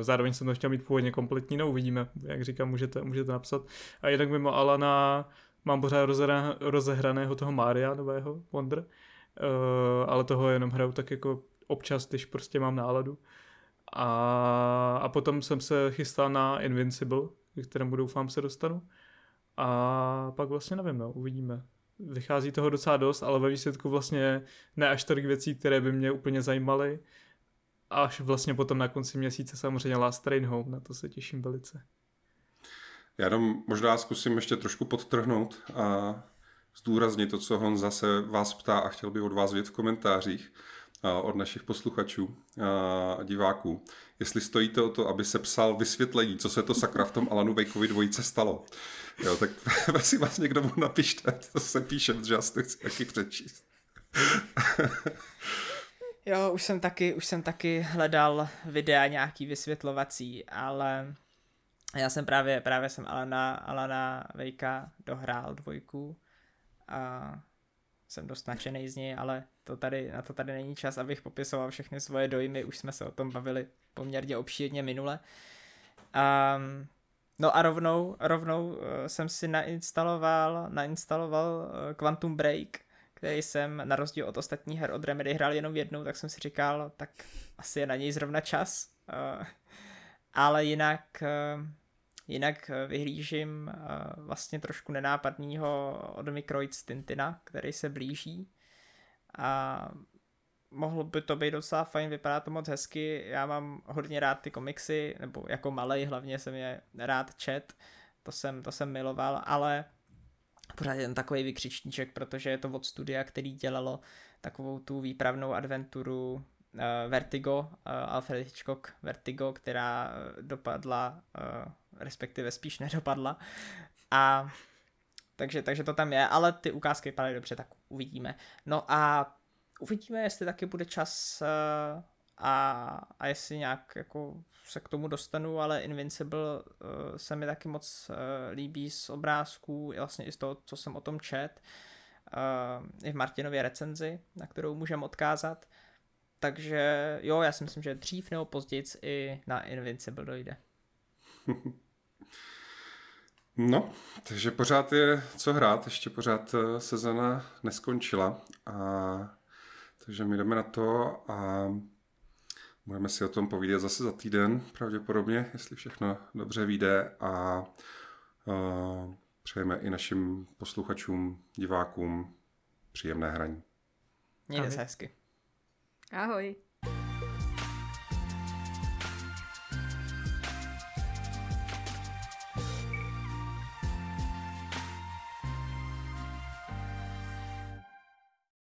zároveň jsem to chtěl mít původně kompletní, no uvidíme, jak říkám, můžete, můžete napsat. A jinak mimo Alana mám pořád rozehraného, toho Mária nového, Wonder, uh, ale toho jenom hraju tak jako občas, když prostě mám náladu. A, a potom jsem se chystal na Invincible, kterému doufám se dostanu. A pak vlastně nevím, no, uvidíme. Vychází toho docela dost, ale ve výsledku vlastně ne až tolik věcí, které by mě úplně zajímaly. Až vlastně potom na konci měsíce samozřejmě Last Train Home, na to se těším velice. Já jenom možná zkusím ještě trošku podtrhnout a zdůraznit to, co Hon zase vás ptá a chtěl by od vás vědět v komentářích od našich posluchačů a diváků, jestli stojíte o to, aby se psal vysvětlení, co se to sakra v tom Alanu Wakeovi dvojice stalo. Jo, tak si vás někdo napište, to se píše, protože já si to chci taky přečíst. jo, už jsem taky, už jsem taky hledal videa nějaký vysvětlovací, ale já jsem právě, právě jsem Alana, Alana Vejka dohrál dvojku a jsem dost nadšený z něj, ale to tady, na to tady není čas, abych popisoval všechny svoje dojmy, už jsme se o tom bavili poměrně obšírně minule. Um, no a rovnou, rovnou uh, jsem si nainstaloval, nainstaloval uh, Quantum Break, který jsem na rozdíl od ostatních her od Remedy hrál jenom jednou, tak jsem si říkal, tak asi je na něj zrovna čas. Uh, ale jinak Jinak eh, vyhlížím eh, vlastně trošku nenápadného od Mikroid Tintina, který se blíží. A mohlo by to být docela fajn, vypadá to moc hezky. Já mám hodně rád ty komiksy, nebo jako malej hlavně jsem je rád čet, to jsem, to jsem miloval, ale pořád je ten takový vykřičníček, protože je to od studia, který dělalo takovou tu výpravnou adventuru uh, Vertigo, uh, Alfred Hitchcock Vertigo, která dopadla uh, respektive spíš nedopadla. A takže, takže to tam je, ale ty ukázky vypadají dobře, tak uvidíme. No a uvidíme, jestli taky bude čas uh, a, a jestli nějak jako se k tomu dostanu, ale Invincible uh, se mi taky moc uh, líbí z obrázků, vlastně i z toho, co jsem o tom čet, uh, i v Martinově recenzi, na kterou můžeme odkázat. Takže jo, já si myslím, že dřív nebo později i na Invincible dojde. No, takže pořád je co hrát, ještě pořád eh, sezona neskončila. A, takže my jdeme na to a budeme si o tom povídat zase za týden, pravděpodobně, jestli všechno dobře vyjde a, a přejeme i našim posluchačům, divákům příjemné hraní. Mějte se hezky. Ahoj.